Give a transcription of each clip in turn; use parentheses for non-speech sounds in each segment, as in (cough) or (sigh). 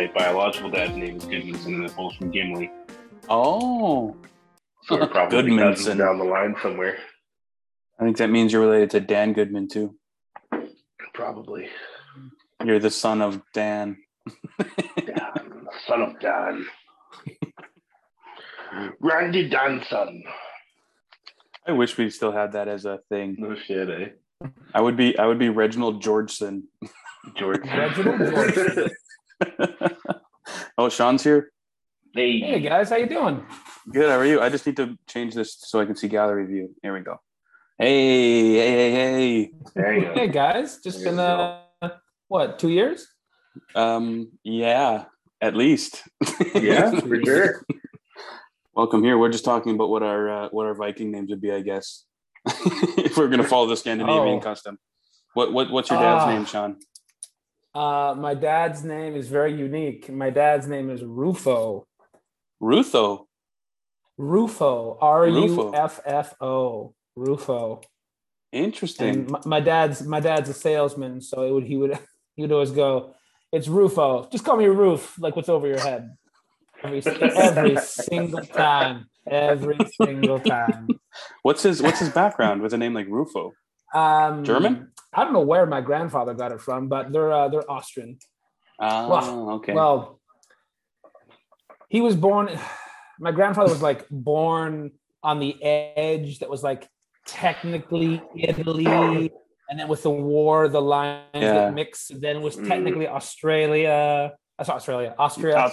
my biological dad's name is Goodmanson, and it pulls from Gimli. Oh, So we're probably Goodmanson. down the line somewhere. I think that means you're related to Dan Goodman too. Probably. You're the son of Dan. Dan, (laughs) son of Dan. (laughs) Randy Danson. I wish we still had that as a thing. No shit, eh? I would be I would be Reginald Georgeson. George. Reginald George. (laughs) (laughs) oh, Sean's here. Hey, Hey guys, how you doing? Good. How are you? I just need to change this so I can see gallery view. Here we go. Hey, hey, hey, hey. there you go. Hey guys, just There been uh, what two years? Um, yeah, at least. Yeah, (laughs) for sure. Welcome here. We're just talking about what our uh, what our Viking names would be, I guess. (laughs) if we're gonna follow the Scandinavian Oh. custom. What what what's your dad's Ah. name, Sean? Uh, my dad's name is very unique. My dad's name is Ruffo. Ruffo. Ruffo. R U F F O. Ruffo. Interesting. And my, my dad's my dad's a salesman, so it would he would (laughs) he would always go, "It's Ruffo. Just call me Roof, like what's over your head." Every every single time. Every single time. (laughs) What's his what's his background with a name like Ruffo? Um, German? I don't know where my grandfather got it from, but they're uh, they're Austrian. Ah, Well, okay. Well, he was born. My grandfather was like born on the edge that was like technically Italy, and then with the war, the lines Yeah. get mixed. Then it was technically Australia. That's Australia. Austria. (laughs)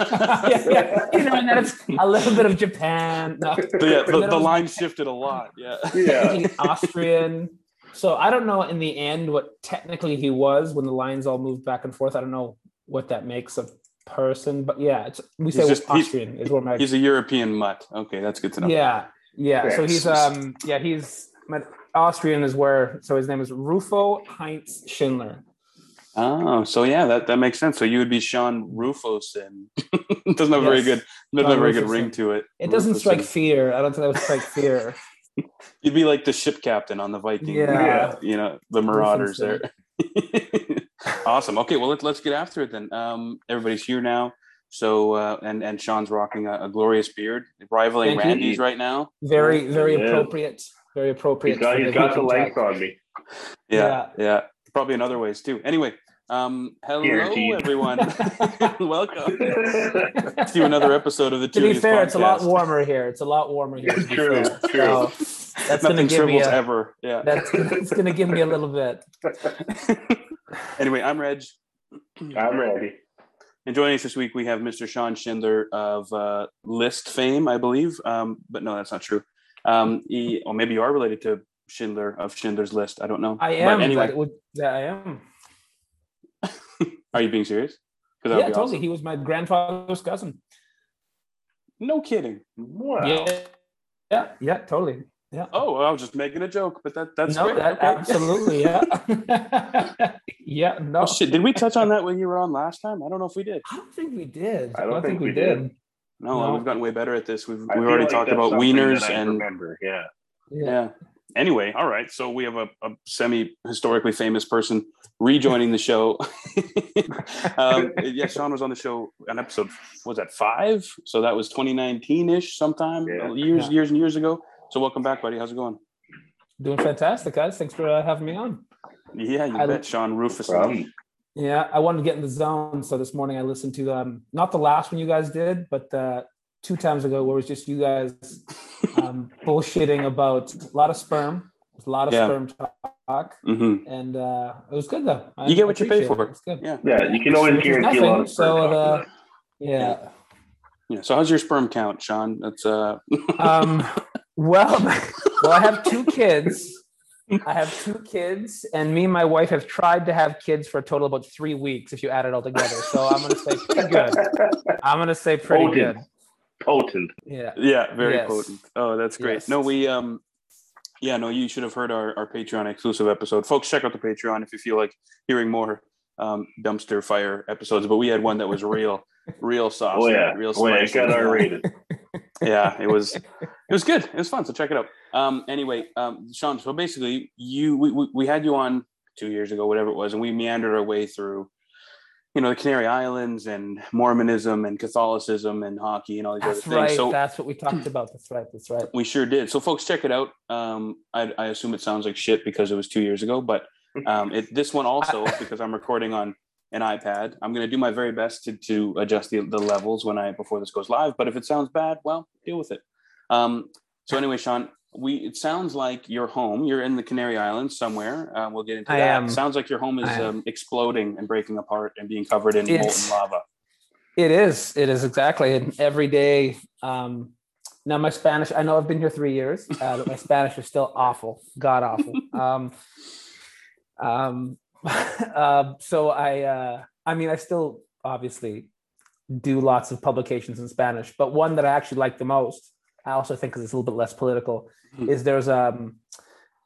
Yeah, yeah. You know, and then it's a little bit of Japan. No. Yeah, the, the line shifted a lot. Yeah. Yeah. (laughs) Austrian. So I don't know in the end what technically he was when the lines all moved back and forth. I don't know what that makes a person, but yeah, it's we say He's just- he's- Austrian is what my He's a European mutt. Okay, that's good to know. yeah yeah. So he's um yeah he's my Austrian is where so his name is Ruffo Heinz Schindler. Oh, so yeah, that, that makes sense. So you would be Sean Rufosin. (laughs) doesn't have a very good doesn't have a very good ring to it. It doesn't strike fear. I don't think that would strike fear. (laughs) You'd be like the ship captain on the Viking. Yeah. You know, the Marauders there. (laughs) Awesome. Okay, well let's let's get after it then. Um everybody's here now. So uh and and Sean's rocking a, a glorious beard, rivaling Thank you. Randy's right now. Very very Yeah. appropriate. Very appropriate. He's got, for he's got the length on me. Yeah, yeah. Probably in other ways too. Anyway, um hello Guaranteed. everyone. (laughs) (laughs) Welcome (laughs) to another episode of the Two. to be Two fair, it's a lot warmer here. It's a lot warmer here. to True, fair. true. So that's gonna Nothing give me a, ever. Yeah. that's, that's gonna give me a little bit. anyway, I'm Reg. I'm ready. And joining us this week, we have Mr. Sean Schindler of uh, List fame, I believe. Um, but no, that's not true. Um, he, or maybe you are related to Schindler of Schindler's List. I don't know. I am. But anyway, that would, yeah, I am. (laughs) are you being serious? Yeah, Because totally. He was my grandfather's cousin. No kidding. Wow. Yeah, yeah, yeah, totally. Yeah. Oh, well, I was just making a joke, but that that's no, great. that, Okay. absolutely. (laughs) Yeah. (laughs) yeah. No. Oh shit! Did we touch on that when you were on last time? I don't know if we did. I don't think we did. I don't think we did. No, No. we've gotten way better at this. We've I we feel already like talked about wieners and remember. Yeah. Yeah. yeah. Anyway, all right. So we have a, a semi historically famous person rejoining the show. (laughs) um, yeah, Sean was on the show on episode was that five? So that was 2019 ish, sometime Yeah. years, Yeah. years and years ago. So welcome back, buddy. How's it going? Doing fantastic, guys. Thanks for uh, having me on. Yeah, you I- bet, Sean Rufus. From Yeah, I wanted to get in the zone. So this morning I listened to um not the last one you guys did, but uh two times ago where it was just you guys um (laughs) bullshitting about a lot of sperm, a lot of Yeah. sperm talk. hmm And uh it was good though. I- You get what you pay for. it. It's good. Yeah, yeah, you can always Which is guarantee a lot nothing, of so sperm the- talk. Yeah. yeah. So how's your sperm count, Sean? That's uh. (laughs) Um well (laughs) well I have two kids. I have two kids, and me and my wife have tried to have kids for a total of about three weeks if you add it all together. So I'm gonna say pretty good. I'm gonna say pretty Potent. good. Potent. Yeah. Yeah, very Yes. potent. Oh, that's great. Yes. No, we um yeah, no, you should have heard our, our Patreon exclusive episode. Folks, check out the Patreon if you feel like hearing more um dumpster fire episodes. But we had one that was real, (laughs) real sauce. Oh yeah. real Oh yeah. It got R rated. (laughs) yeah, it was it was good. It was fun. So check it out. Um anyway, um Sean, so basically you we, we, we had you on two years ago, whatever it was, and we meandered our way through you know the Canary Islands and Mormonism and Catholicism and hockey and all these That's other things. right. So That's what we talked about. That's right. That's right. we sure did. So folks, check it out. Um, I, I assume it sounds like shit because it was two years ago, but um, it, this one also (laughs) because I'm recording on an iPad. I'm going to do my very best to to adjust the, the levels when I before this goes live. But if it sounds bad, well, deal with it. Um, so anyway, Sean, we it sounds like you're home. You're in the Canary Islands somewhere. Uh, we'll get into I that. am. Sounds like your home is um, exploding and breaking apart and being covered in molten lava. It is. It is exactly. And every day. Um, now my Spanish. I know I've been here three years, uh, but my Spanish is still awful, god awful. (laughs) Um, um, (laughs) uh, so I. Uh, I mean, I still obviously do lots of publications in Spanish, but one that I actually like the most. I also think because it's a little bit less political. Hmm. Is there's um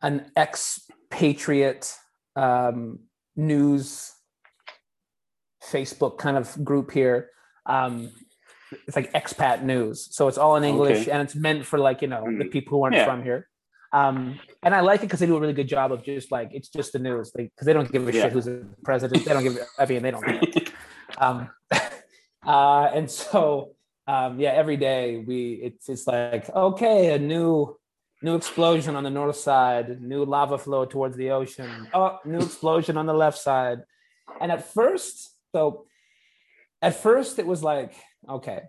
an expatriate um, news Facebook kind of group here. Um, it's like expat news, so it's all in English Okay. and it's meant for like you know the Mm. people who aren't Yeah. from here. Um, and I like it because they do a really good job of just like it's just the news because they don't give a Yeah. shit who's the president. They don't give. I mean, they don't. (laughs) Um, (laughs) uh, and so um, yeah, every day we it's it's like okay, a new new explosion on the north side, new lava flow towards the ocean. Oh, new explosion on the left side. And at first, so at first it was like, okay,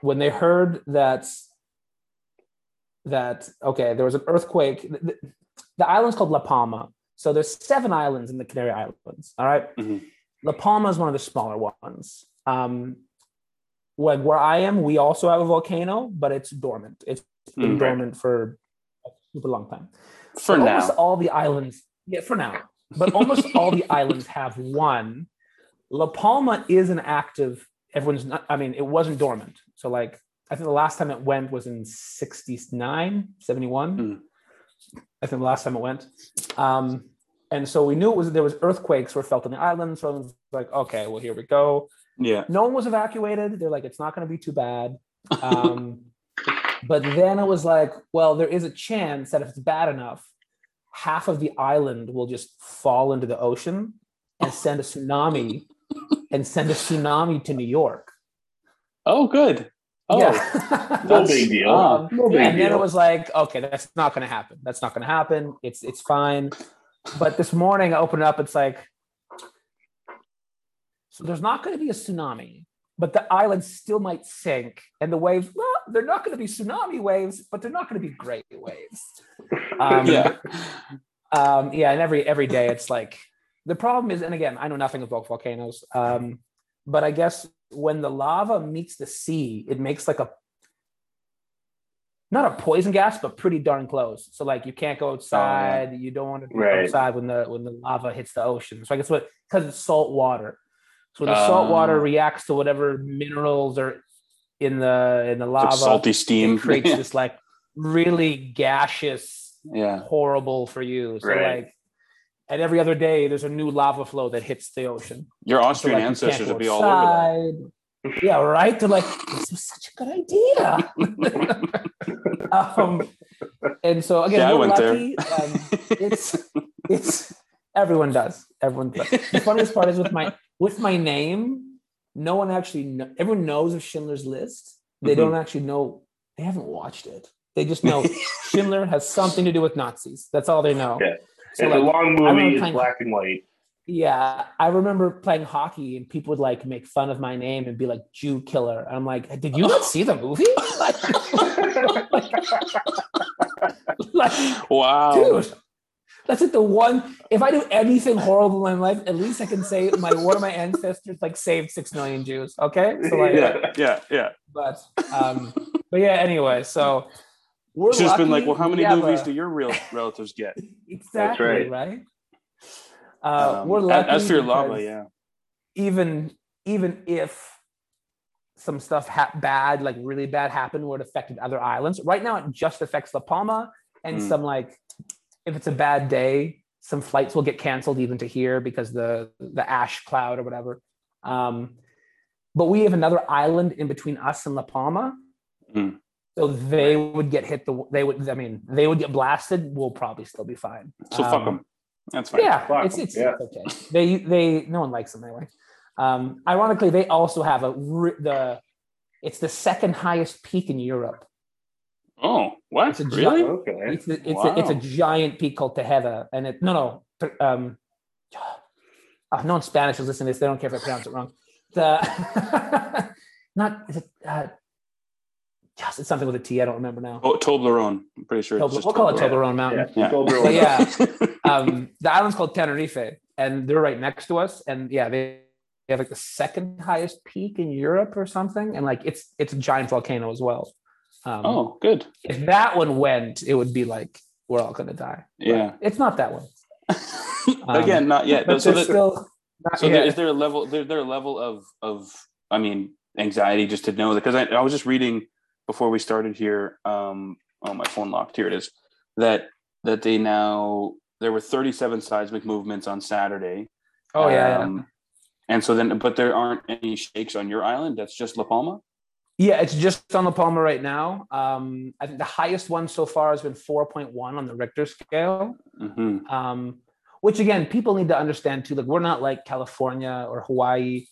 when they heard that that okay, there was an earthquake. The, the- island's called La Palma. So there's seven islands in the Canary Islands. All right? Mhm. La Palma is one of the smaller ones. Um, like where I am, we also have a volcano, but it's dormant. It's been Mm, right. dormant for a super long time. For But now, almost all the islands, yeah, for now. But almost (laughs) all the islands have one. La Palma is an active. Everyone's not. I mean, it wasn't dormant. So like, I think the last time it went was in 69, 71. Mm. I think the last time it went. Um, and so we knew it was there was earthquakes were felt on the island. So it was like, okay, well here we go yeah. no one was evacuated. They're like, it's not going to be too bad. (laughs) Um, but then it was like, well, there is a chance that if it's bad enough, half of the island will just fall into the ocean and send a tsunami (laughs) and send a tsunami to New York. Oh, good. Oh, yeah. (laughs) No That's- big deal. ah. No big and then it was like, okay, that's not going to happen. That's not going to happen. It's it's fine. But this morning I opened it up. It's like, so there's not going to be a tsunami, but the island still might sink, and the waves. Well, they're not going to be tsunami waves, but they're not going to be great waves. (laughs) Um, yeah. um, yeah, and every every day it's like the problem is, and again, I know nothing about volcanoes, um, but I guess when the lava meets the sea, it makes like a not a poison gas, but pretty darn close. So like you can't go outside. You don't want to be Right. outside when the when the lava hits the ocean. So I guess what because it's salt water. So the salt water Ah. reacts to whatever minerals are in the in the lava, like salty steam. it creates (laughs) this like really gaseous yeah. horrible for you. So Right. like, and every other day there's a new lava flow that hits the ocean. Your So Austrian like, ancestors would be all over that. Yeah, right. They're like, this was such a good idea. (laughs) um, and so again, Yeah, I there. lucky. Um, it's it's everyone does. Everyone does. The funniest part is with my with my name, no one actually kn- everyone knows of Schindler's List. They Mhm. don't actually know. They haven't watched it. They just know (laughs) Schindler has something to do with Nazis. That's all they know. Yeah. So, it's like, a long movie. playing- black and white. yeah, I remember playing hockey and people would like make fun of my name and be like Jew killer. And I'm like, did you not see the movie? (laughs) like, (laughs) Wow. dude, that's like the one. If I do anything horrible in my life, at least I can say my one of my ancestors like saved six million Jews. Okay, so like, Yeah. Yeah. Yeah. but um, but yeah. Anyway, so we're It's just been like, well, how many we movies a- do your real relatives get? (laughs) exactly right. right? Uh, Um, we're lucky. as for your lava, because- yeah. even even if some stuff ha- bad, like really bad, happened where it affected other islands. Right now, it just affects La Palma and Mm. some like if it's a bad day, some flights will get canceled even to here because the the ash cloud or whatever. Um, but we have another island in between us and La Palma. Mm. So they would get hit. The they would. I mean, they would get blasted. We'll probably still be fine. So fuck Um, them. That's fine. yeah, Fuck it's it's, yeah. it's okay. They they no one likes them anyway. Um, ironically, they also have a the it's the second highest peak in Europe. Oh, what? It's a gi- really? Okay. It's a, it's, a, it's a giant peak called Tejeda, and it no no th- um, oh, no one Spanish is listening to this. They don't care if I pronounce it wrong. The (laughs) not is it uh, yes, it's something with a T. I don't remember now. Oh, Toblerone. I'm pretty sure. it's Tobler- just we'll call it Toblerone. Toblerone Mountain. Yeah. Yeah. Toblerone. Yeah, (laughs) um, the island's called Tenerife, and they're right next to us. And yeah, they, they have like the second highest peak in Europe or something, and like it's it's a giant volcano as well. Um, Oh, good. if that one went, it would be like we're all gonna die. But Yeah. it's not that one. (laughs) Again, not yet. But so there's still. not so there, is there a level there, there a level of of i mean anxiety just to know that because I, I was just reading before we started here um oh my phone locked here it is that that they now there were 37 seismic movements on saturday oh yeah, yeah. Um, and so then but there aren't any shakes on your island that's just la palma Yeah, it's just on La Palma right now. Um, I think the highest one so far has been 4.1 on the Richter scale. hmm um, which again people need to understand too like we're not like california or hawaii.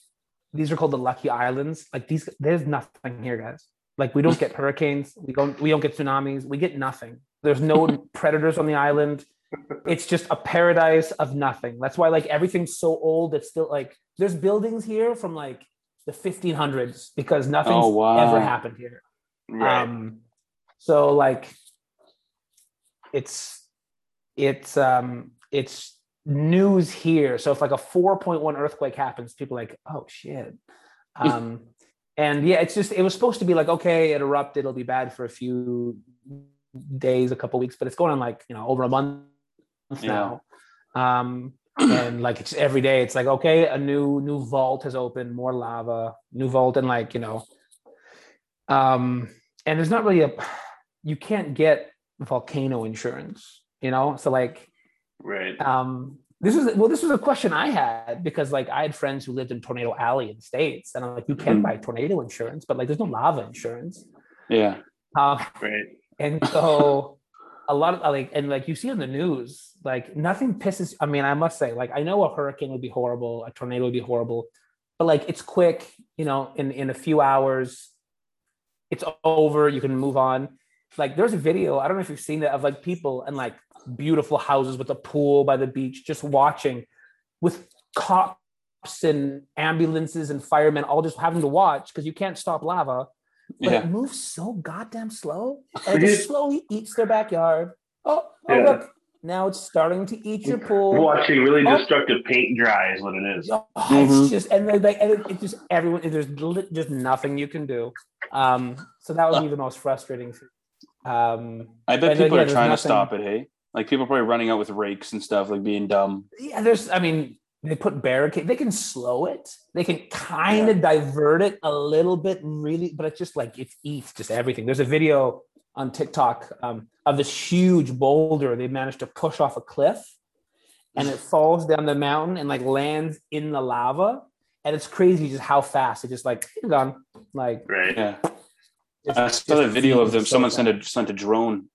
These are called the lucky islands. Like these there's nothing here guys. Like we don't get (laughs) hurricanes. We don't we don't get tsunamis. We get nothing. There's no (laughs) predators on the island. It's just a paradise of nothing. That's why like everything's so old it's still like there's buildings here from like the 1500s because nothing's Oh, wow. ever happened here Right. um, so like it's it's um it's news here. So if like a 4.1 earthquake happens, people are like, oh shit. Um and yeah, it's just it was supposed to be like, okay, it erupted, it'll be bad for a few days, a couple weeks, but it's going on like you know over a month now. Um and like it's every day it's like okay a new new vault has opened more lava new vault and like you know um and there's not really a you can't get volcano insurance you know so like right. um this is well this was a question i had because like i had friends who lived in tornado alley in the states and i'm like you can Mhm. buy tornado insurance but like there's no lava insurance yeah um, Right. and so a lot of like and like you see on the news like nothing pisses i mean i must say like i know a hurricane would be horrible a tornado would be horrible but like it's quick you know in in a few hours it's over you can move on. Like there's a video i don't know if you've seen it of like people and like beautiful houses with a pool by the beach just watching with cops and ambulances and firemen all just having to watch because you can't stop lava but yeah it moves so goddamn slow and it just slowly eats their backyard oh, oh Yeah. look now it's starting to eat your pool Watching really Oh. destructive paint dry is what it is. Oh, Mhm. it's just and then, like and it, it just everyone there's just nothing you can do um so that would be the most frustrating thing um i bet And then, people yeah, are there's trying to stop it hey like people are probably running out with rakes and stuff like being dumb yeah there's i mean they put barricade they can slow it they can kind of divert it a little bit really but it's just like it eats just everything there's a video on tiktok um, of this huge boulder they managed to push off a cliff and it falls down the mountain and like lands in the lava and it's crazy just how fast it just like gone like Right. yeah just- I saw a video of them. so Someone fast. sent a sent a drone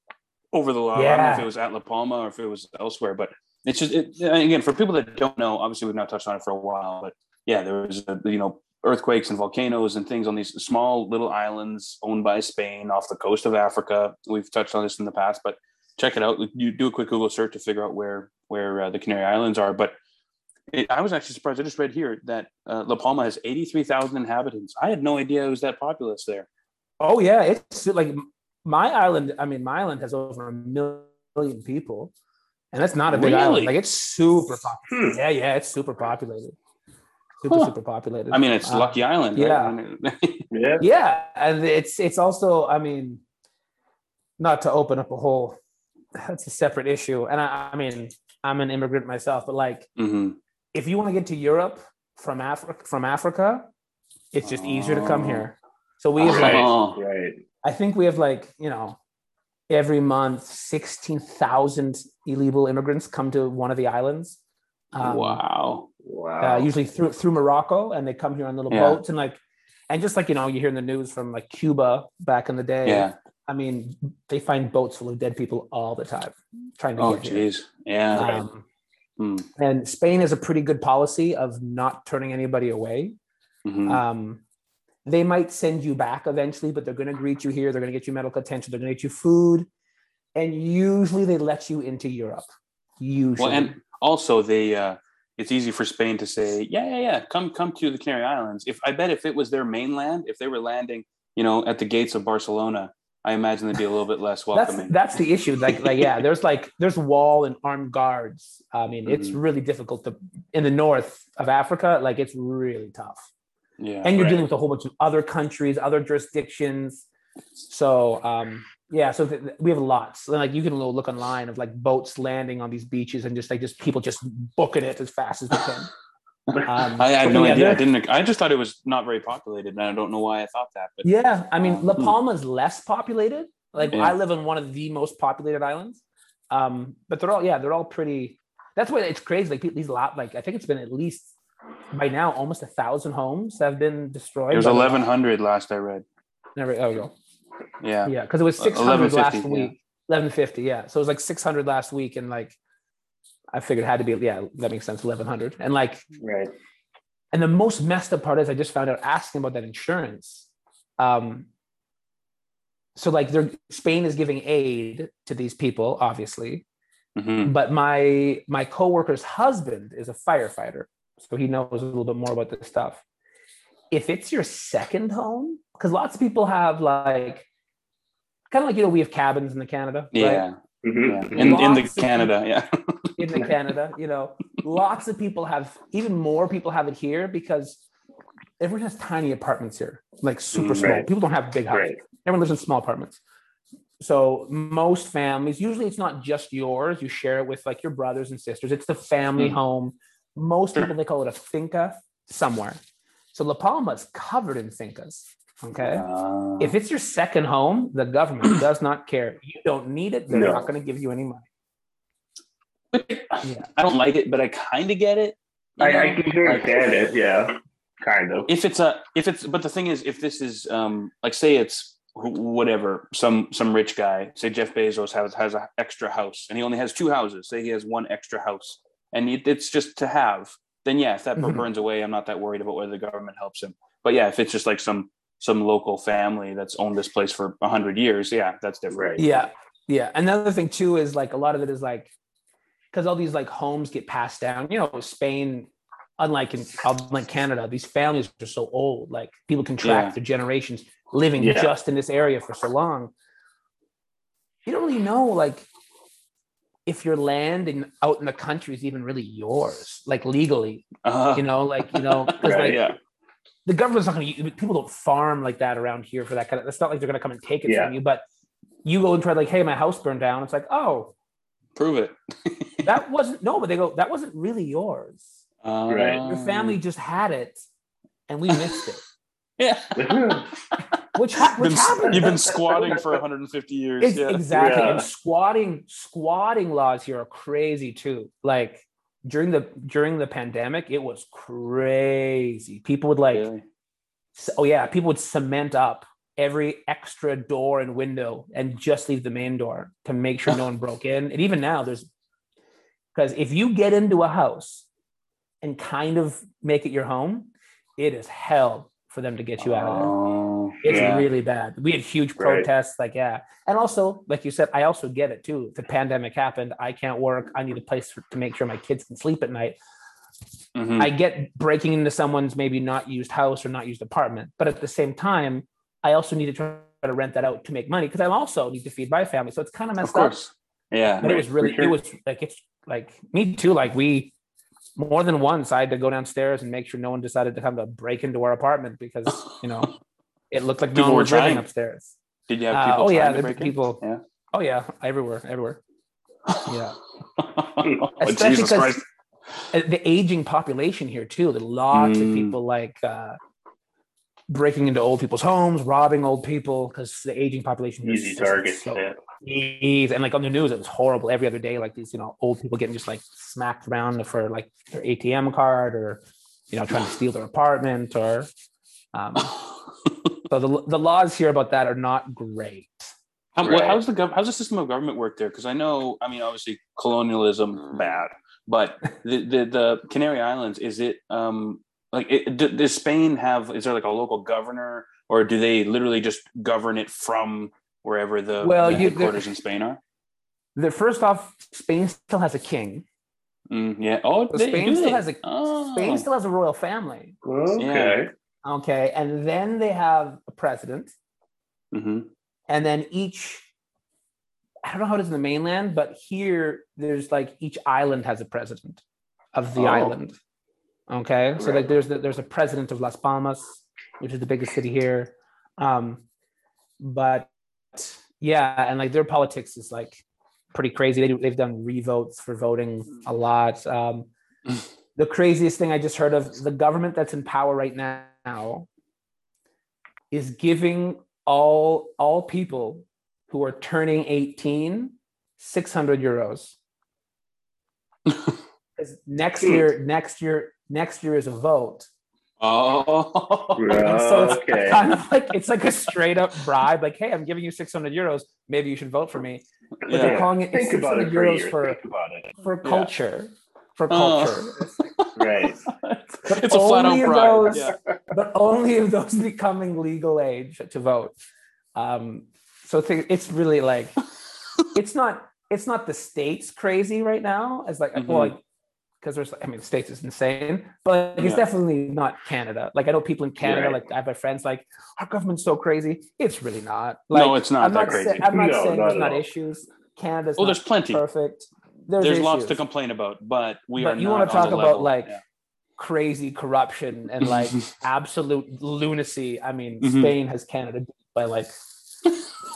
over the lava. I don't know if it was at La Palma or if it was elsewhere, but it's just it, again for people that don't know. Obviously, we've not touched on it for a while, but yeah, there was uh, you know earthquakes and volcanoes and things on these small little islands owned by Spain off the coast of Africa. We've touched on this in the past, but check it out. You do a quick Google search to figure out where where uh, the Canary Islands are, but. It, I was actually surprised. I just read here that uh, La Palma has 83,000 inhabitants. I had no idea it was that populous there. Oh yeah, it's like my island. I mean, my island has over a million people, and that's not a big Really? island. Like it's super popular. Hmm. Yeah, yeah, it's super populated. Super, Huh. super populated. I mean, it's Uh, Lucky Island, right? (laughs) Yeah. Yeah, and it's it's also. I mean, not to open up a whole. That's a separate issue, and I, I mean, I'm an immigrant myself, but like, hmm if you want to get to Europe from Africa, from Africa, it's just easier to come Oh. here. So we have Right. like Oh. Right. I think we have like, you know, every month, 16,000 illegal immigrants come to one of the islands. Um, wow. Wow. Uh, usually through, through Morocco and they come here on little Yeah. boats and like, and just like, you know, you hear in the news from like Cuba back in the day. Yeah. I mean, they find boats full of dead people all the time trying to Oh, get here. geez. Yeah. Um, Hmm. And Spain has a pretty good policy of not turning anybody away. Mhm. Um, they might send you back eventually, but they're going to greet you here. They're going to get you medical attention. They're going to get you food, and usually they let you into Europe. Usually, Well, and also they, uh, it's easy for Spain to say, yeah, yeah, yeah, come, come to the Canary Islands. If I bet if it was their mainland, if they were landing, you know, at the gates of Barcelona, I imagine they'd be a little bit less welcoming. that's the issue. Like, like yeah, (laughs) there's like there's wall and armed guards. I mean, it's Mhm. really difficult to in the north of Africa. Like, it's really tough. Yeah. and you're Right. dealing with a whole bunch of other countries, other jurisdictions. So um, yeah, so th- th- we have lots. Like you can lo- look online of like boats landing on these beaches and just like just people just booking it as fast as they can. (laughs) Um, I had no yeah, idea. I didn't. I just thought it was not very populated, and I don't know why I thought that. But Yeah, I mean La Hmm. Palma is less populated. Like Yeah. I live on one of the most populated islands, um, but they're all yeah they're all pretty. That's why it's crazy. Like these lot like I think it's been at least by now almost a thousand homes have been destroyed. it was eleven hundred last I read. Never. Oh, go. Yeah. Yeah, because it was 600 last 1150, yeah. week. 1150, yeah. So it was like 600 last week, and like I figured it had to be, yeah, that makes sense, 1100. And like, Right. and the most messed up part is I just found out asking about that insurance. Um, so like, they're Spain is giving aid to these people, obviously, Mhm. but my my coworker's husband is a firefighter, so he knows a little bit more about this stuff. If it's your second home, because lots of people have like, kind of like you know we have cabins in the Canada, right? Yeah. Mhm. yeah. In in the Lots of Canada, yeah. (laughs) in the Canada, you know, lots of people have, even more people have it here because everyone has tiny apartments here, like super Mm, small. People don't have big houses. Right. Everyone lives in small apartments. So most families, usually it's not just yours. You share it with like your brothers and sisters. It's the family Mhm. home. Most people they call it a finca somewhere. So La Palma is covered in fincas. Okay. Uh, if it's your second home, the government (clears throat) does not care. You don't need it. They're No. not going to give you any money. Yeah. I don't like it, but I kind of get it. you I, I can understand it. Yeah. Kind of. if it's a if it's but the thing is if this is um like say it's whatever some some rich guy say jeff bezos has has an extra house and he only has two houses say he has one extra house and it, it's just to have then yeah if that Mhm. burns away i'm not that worried about whether the government helps him but yeah if it's just like some some local family that's owned this place for 100 years yeah that's different Right. Yeah, yeah. Another thing too is like a lot of it is like because all these like homes get passed down. You know, Spain, unlike in unlike Canada, these families are so old. Like people can track Yeah. their generations living Yeah. just in this area for so long. You don't really know like if your land in out in the country is even really yours, like legally. uh, You know, like you know, (laughs) because Right, like yeah. the government's not going to people don't farm like that around here for that kind of it's not like they're going to come and take it Yeah. from you but you go and try like hey my house burned down it's like oh. Prove it. (laughs) That wasn't no but they go that wasn't really yours. Uh, Right. your family just had it and we missed it. (laughs) Yeah which, ha- which Been- happened you've been squatting for 150 years It's- yeah. exactly Yeah. and squatting squatting laws here are crazy too like during the during the pandemic it was crazy people would like Really? oh yeah people would cement up every extra door and window and just leave the main door to make sure no one (laughs) broke in and even now there's because if you get into a house and kind of make it your home it is hell for them to get you out of there Oh, it's yeah. really bad. We had huge Right. protests, like yeah, and also, like you said, I also get it too. If the pandemic happened, I can't work. I need a place for, to make sure my kids can sleep at night. Mhm. I get breaking into someone's maybe not used house or not used apartment, but at the same time, I also need to try to rent that out to make money because I also need to feed my family. So it's kind of of messed up. course yeah But it was really, it was like it's like me too. Like we more than once, I had to go downstairs and make sure no one decided to come to break into our apartment because you know (laughs) it looked like no People one were trying. upstairs. Did you have Uh, people? oh yeah, trying to the break in? people. Yeah. Oh yeah, everywhere, everywhere. Yeah, (laughs) oh, Especially Jesus 'cause- Christ. Uh, the aging population here too. There are lots of Mm. people like uh, breaking into old people's homes, robbing old people because the aging population. Easy so yeah. Easy. And like on the news, it was horrible every other day. Like these, you know, old people getting just like smacked around for like their ATM card or you know trying to steal their apartment or. Um, (laughs) so the the laws here about that are not great. How, what, Right. how's the gov- how's the system of government work there? Because I know, I mean, obviously colonialism bad, But the the, the Canary Islands is it um like it, d- does Spain have is there like a local governor or do they literally just govern it from wherever the, Well, the you- headquarters in Spain are? The first off, Spain still has a king. Mm, yeah. Oh, So Spain still has a- oh. Spain still has a royal family. Okay. Okay, and then they have a president, Mhm. and then each. I don't know how it is in the mainland, but here there's like each island has a president of the Oh. island. Okay, so like there's the, there's a president of Las Palmas, which is the biggest city here. Um, but yeah, and like their politics is like pretty crazy. They do, they've done revotes for voting a lot. Um, (laughs) the craziest thing I just heard of the government that's in power right now is giving all all people who are turning 18 600 euros (laughs) next year next year next year is a vote Oh. and (laughs) so it's Okay. kind of like it's like a straight up bribe like hey i'm giving you 600 euros maybe you should vote for me but they're calling it Think about 600 it for euros year. for Think about it. for culture for Oh. culture (laughs) Right. it's a flat out only of bribe. those- Yeah. but only of those (laughs) becoming legal age to vote. Um, so think, it's really like it's not it's not the states crazy right now as like Mhm. well like because there's I mean the states is insane, but it's Yeah. definitely not Canada. Like I know people in Canada, Right. like I have my friends like our government's so crazy. It's really not. Like, no, it's not I'm that not crazy. say- I'm not (laughs) No, saying not there's not all. issues. Canada's well, there's plenty. perfect. There's, There's, lots to complain about, but we But are. you want to talk about, level. like, Yeah. crazy corruption and like (laughs) absolute lunacy. I mean, Mhm. Spain has Canada by like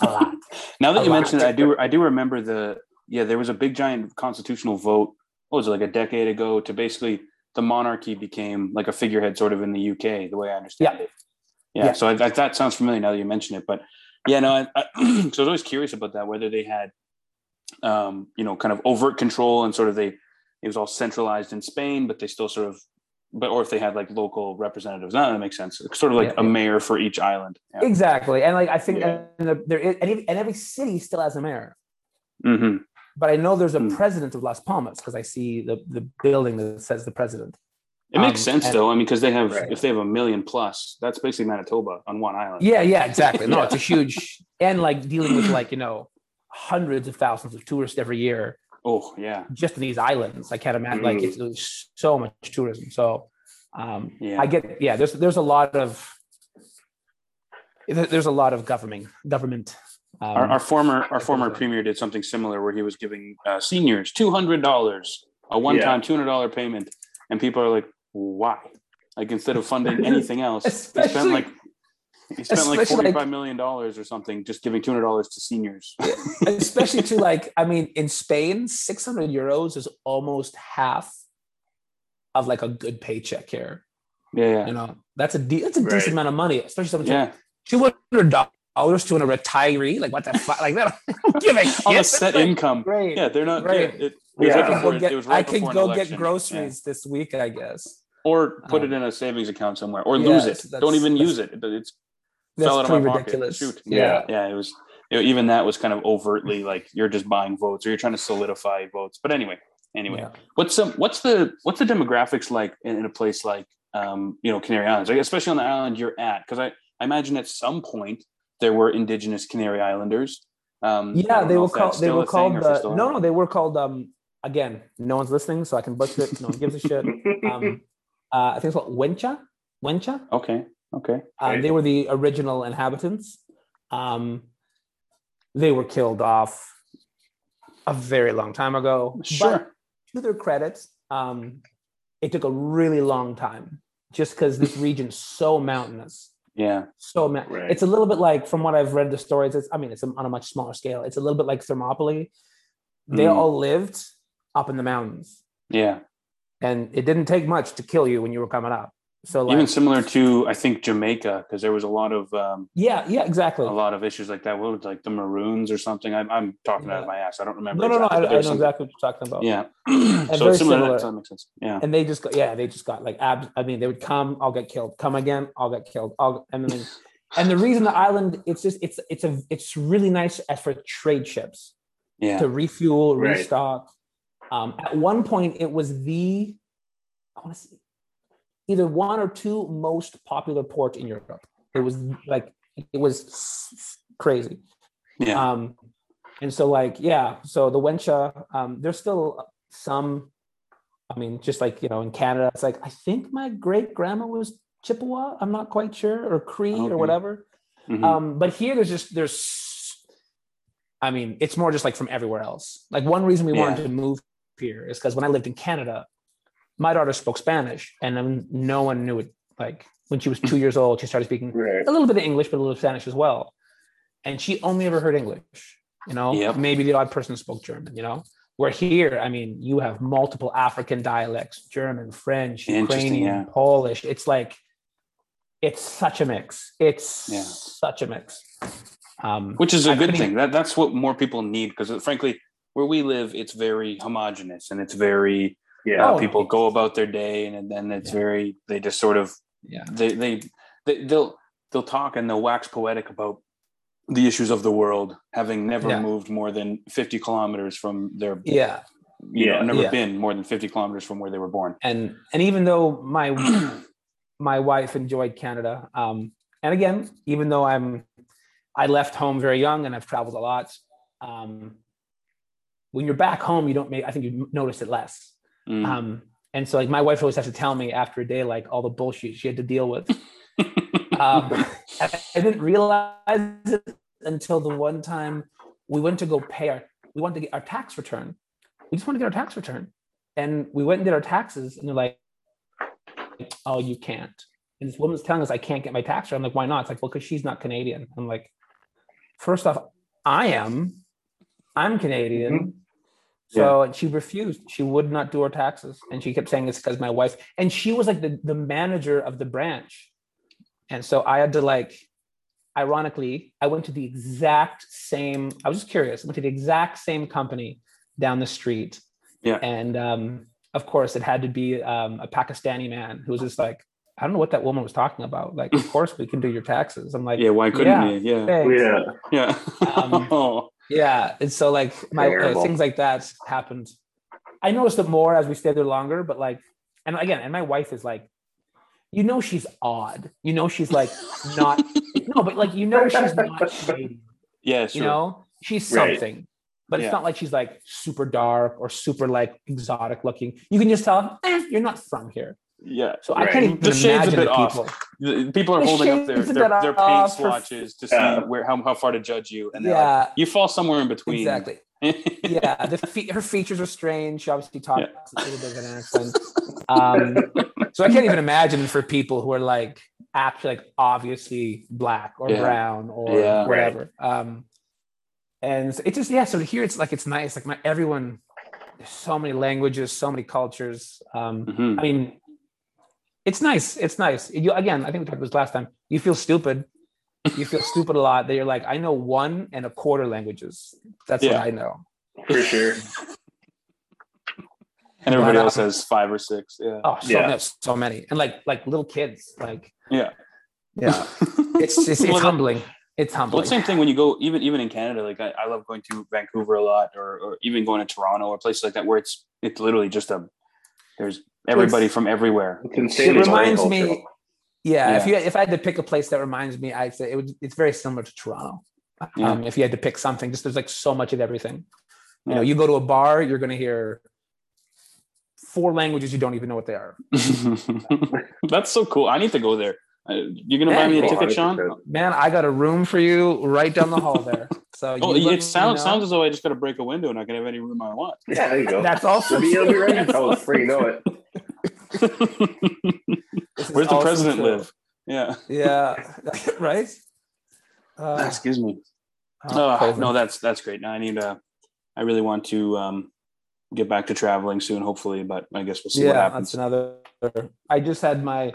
a lot. (laughs) Now that a you lot. mentioned it, I do I do remember the yeah there was a big giant constitutional vote. What was it like a decade ago to basically the monarchy became like a figurehead sort of in the UK the way I understand Yeah. it. Yeah, Yeah. so I, that, that sounds familiar now that you mention it, but yeah, no, I, I, (clears throat) so I was always curious about that whether they had um, you know kind of overt control and sort of they it was all centralized in Spain, but they still sort of but or if they had like local representatives. No, that makes sense. It's sort of like Yeah, a mayor for each island. Exactly, and like I think and the, there is, and, every, and every city still has a mayor. hmm But I know there's a Hmm. president of Las Palmas because I see the the building that says the president. It makes Um, sense and- though. I mean, because they have Right. if they have a million plus, that's basically Manitoba on one island. Yeah, yeah, exactly. No, (laughs) Yeah. it's a huge and like dealing with like you know hundreds of thousands of tourists every year Oh yeah. just in these islands. I can't imagine like Mm. it's, so much tourism. So um, Yeah. I get yeah. There's there's a lot of there's a lot of government government. Um, Our, our former our former premier did something similar where he was giving uh, seniors two hundred dollars, a one time two hundred dollar payment, and people are like, why? Like instead of funding (laughs) anything else, he spent like he spent like especially, forty like- five million dollars or something just giving two hundred dollars to seniors. especially to like I mean in Spain, 600 euros is almost half of like a good paycheck here. Yeah, You know, that's a de- that's a Right. decent amount of money, especially someone yeah. two hundred dollars to a retiree. Like what the fuck? Like that don't (laughs) give a On a shit. set Like, income. Great. Yeah, they're not. Great. Yeah, it, it I was Yeah. right can before, go it get, was I right can go election. get Yeah. groceries this week, I guess. or put Um, it in a savings account somewhere, or lose it. Don't even use it. It's That's fell out of pretty my pocket. ridiculous. Shoot. Yeah. yeah. It was you know, even that was kind of overtly like you're just buying votes or you're trying to solidify votes. But anyway, anyway, Yeah. what's some what's the what's the demographics like in, in a place like um, you know Canary Islands, like, especially on the island you're at? Because I, I imagine at some point there were indigenous Canary Islanders. Um, Yeah, they were called. They were called they the. still No, no, they were called. Um, again, no one's listening, so I can butcher it. No one gives a shit. (laughs) Um, uh, I think it's called Guanche. Guanche. Okay, okay, Uh, They were the original inhabitants. Um, they were killed off a very long time ago. sure. But to their credit, um, it took a really long time just because this region's so mountainous. Yeah, So ma- Right. it's a little bit like from what I've read the stories. It's I mean it's on a much smaller scale. It's a little bit like Thermopylae. They Mm. all lived up in the mountains, yeah. and it didn't take much to kill you when you were coming up. So like, Even similar to I think Jamaica because there was a lot of um, yeah, yeah, exactly. a lot of issues like that. What was it, like the Maroons or something? I'm, I'm talking out of my ass. I don't remember. No, no, no. exactly, I, I know was exactly what you're talking about. Yeah. (clears throat) so very similar. similar. That, that makes sense. Yeah. And they just got yeah, they just got like abs. I mean, they would come, I'll get killed. Come again, I'll get killed. I'll and then (laughs) and the reason the island it's just it's it's a it's really nice as for trade ships Yeah. to refuel, Right. restock. Um, at one point, it was the I want to see either one or two most popular port in Europe. It was like it was crazy. Yeah. Um, and so like yeah, so the Guanche, um, there's still some. I mean, just like you know, in Canada, it's like I think my great grandma was Chippewa. I'm not quite sure, or Cree Okay. or whatever. Mhm. Um, but here there's just there's I mean, it's more just like from everywhere else. Like one reason we wanted to move here is because when I lived in Canada, my daughter spoke Spanish and then no one knew it. Like when she was two years old, she started speaking Right. a little bit of English, but a little Spanish as well. And she only ever heard English, you know, Yep. maybe the odd person spoke German, you know. Where here, I mean, you have multiple African dialects, German, French, Ukrainian, yeah. Polish. It's like, it's such a mix. It's Yeah. such a mix. Um, which is a I good thing. That that's what more people need because frankly, where we live, it's very homogenous and it's very Yeah. Oh, people go about their day and then it's Yeah. very they just sort of Yeah. they, they they they'll they'll talk and they'll wax poetic about the issues of the world having never Yeah. moved more than 50 kilometers from their yeah. you know Yeah. never Yeah. been more than 50 kilometers from where they were born and and even though my (clears throat) my wife enjoyed Canada, um, and again, even though I'm I left home very young and I've traveled a lot. Um, when you're back home, you don't make. I think you notice it less. Mm. Um, and so, like, my wife always has to tell me after a day, like all the bullshit she had to deal with. (laughs) Um, I, I didn't realize it until the one time we went to go pay our. We wanted to get our tax return. We just wanted to get our tax return, and we went and did our taxes, and they're like, "Oh, you can't." And this woman's telling us I can't get my tax return. I'm like, "Why not?" It's like, "Well, because she's not Canadian." I'm like, first off, I am. I'm Canadian. So she refused. She would not do her taxes. And she kept saying it's because my wife, and she was like the, the manager of the branch. And so I had to like, ironically, I went to the exact same, I was just curious, I went to the exact same company down the street. Yeah. And um, of course, it had to be um, a Pakistani man who was just like, I don't know what that woman was talking about. Like, of (laughs) course we can do your taxes. I'm like, yeah why couldn't Yeah. you yeah thanks. Yeah. yeah Um, (laughs) oh, Yeah, and so like my uh, things like that happened. I noticed it more as we stayed there longer, but like, and again, and my wife is like, you know, she's odd. You know, she's like not (laughs) no, but like you know, she's not shady. yeah sure. You know, she's Right. something, but it's Yeah. not like she's like super dark or super like exotic looking. You can just tell, eh, you're not from here. Yeah So I can't even The shades a imagine bit the off. people. The- people are The holding up their shades their, their paint off her- swatches to see Yeah. where how, how far to judge you and they're like, Yeah, you fall somewhere in between exactly. (laughs) yeah, the fe- her features are strange. She obviously talks a little bit of an accent. Um, so I can't even (laughs) imagine for people who are like actually like obviously black or Yeah. brown or Yeah. Right. whatever. Um, and it just yeah. So here it's like it's nice. Like my everyone, there's so many languages, so many cultures. Um, Mhm. I mean, it's nice. It's nice. You again. I think we talked about this last time. You feel stupid. You feel stupid a lot. That you're like, I know one and a quarter languages. That's Yeah. what I know. For sure. and everybody But, else um, has five or six yeah Oh, so Yeah. no, so many, and like like little kids. Like yeah yeah, it's it's, it's (laughs) Well, humbling. It's humbling. it's same thing when you go even even in Canada. Like I, I love going to Vancouver a lot, or, or even going to Toronto or places like that, where it's it's literally just a there's everybody It's- from everywhere. It's It reminds me- multicultural. Yeah, if you if I had to pick a place that reminds me, I'd say it would. It's very similar to Toronto. Yeah. Um, if you had to pick something, just there's like so much of everything. You Yeah. know, you go to a bar, you're going to hear four languages you don't even know what they are. (laughs) That's so cool. I need to go there. Uh, you gonna buy me a ticket, Sean? Man, I got a room for you right down the hall there. So (laughs) Oh, you it me sounds know. sounds as though I just got to break a window and I can have any room I want. (laughs) Yeah, there you go. That's also It'll be, it'll be ready to true. tell us you (laughs) know it. This is Where's the president true. live? Yeah. Yeah, right. Uh, Excuse me. oh, Oh, no, that's that's great. Now I need to. I really want to um, get back to traveling soon, hopefully. But I guess we'll see what yeah, happens. that's another. I just had my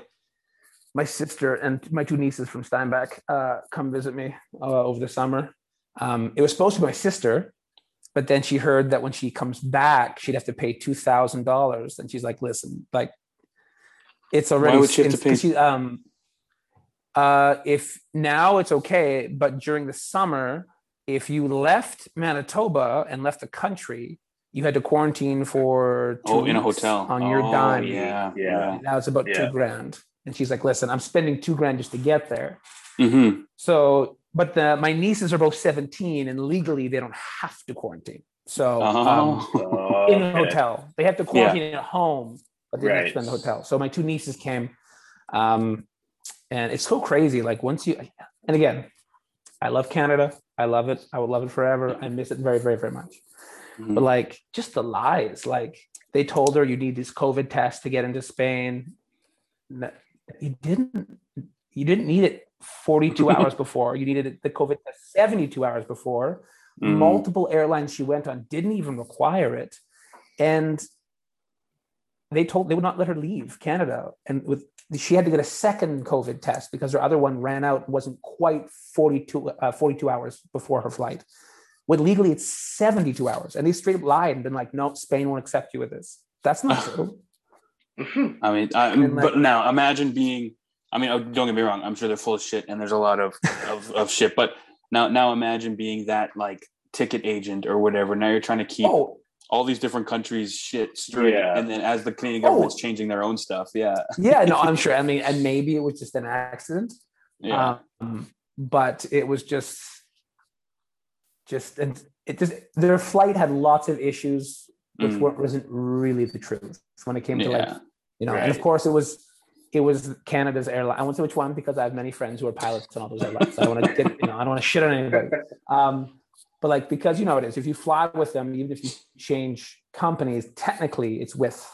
my sister and my two nieces from Steinbach uh, come visit me uh, over the summer. Um, it was supposed to be my sister, but then she heard that when she comes back, she'd have to pay two thousand dollars, and she's like, "Listen, like, it's already." Why would she have to pay? She, um, uh, if now it's okay, but during the summer, if you left Manitoba and left the country, you had to quarantine for two Oh, in a hotel on your Oh, dime. Yeah, Yeah. Now it's about Yeah. two grand. And she's like, listen, I'm spending two grand just to get there. hmm So, but the my nieces are both 17 and legally they don't have to quarantine. So um, Oh. in a Okay. hotel. They have to quarantine at home, but they don't Right. spend the hotel. So my two nieces came. Um, and it's so crazy. Like once you and again, I love Canada. I love it. I would love it forever. I miss it very, very, very much. Mhm. But like just the lies. Like they told her you need this COVID test to get into Spain. You didn't you didn't need it 42 (laughs) hours before. You needed the COVID test 72 hours before. Mm. Multiple airlines she went on didn't even require it. And they told they would not let her leave Canada. And with she had to get a second COVID test because her other one ran out, wasn't quite 42, uh, 42 hours before her flight. When legally it's 72 hours. And they straight up lied and been like, no, Spain won't accept you with this. That's not (sighs) true. I mean, I, like- but now imagine being. I mean, oh, don't get me wrong. I'm sure they're full of shit, and there's a lot of of, of shit. But now, now imagine being that like ticket agent or whatever. Now you're trying to keep Oh, all these different countries shit straight, Yeah. and then as the Canadian Oh. government's changing their own stuff, yeah, yeah, no, I'm (laughs) sure. I mean, and maybe it was just an accident. yeah, Um, but it was just, just, and it just, their flight had lots of issues, which Mm. weren't, wasn't really the truth when it came to like, yeah. You know, and of course it was, it was Canada's airline. I won't say which one because I have many friends who are pilots on all those airlines. I want to get, you know, I don't want to shit on anybody. Um, but like, because you know, it is, if you fly with them, even if you change companies, technically it's with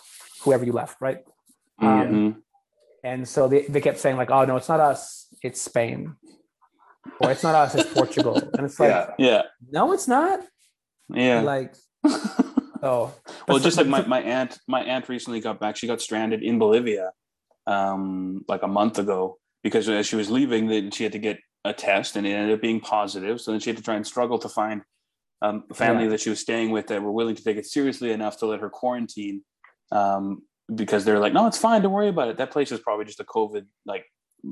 whoever you left, right? Um, Mhm. and so they, they kept saying like, oh no, it's not us, it's Spain. Or it's not us, it's Portugal. And it's like, Yeah. yeah, no, it's not. yeah. Like, (laughs) oh. well just like (laughs) my, my aunt my aunt recently got back she got stranded in bolivia um like a month ago because as she was leaving then she had to get a test and it ended up being positive so then she had to try and struggle to find um, a family Yeah. that she was staying with that were willing to take it seriously enough to let her quarantine um because they're like no it's fine don't worry about it that place is probably just a covid like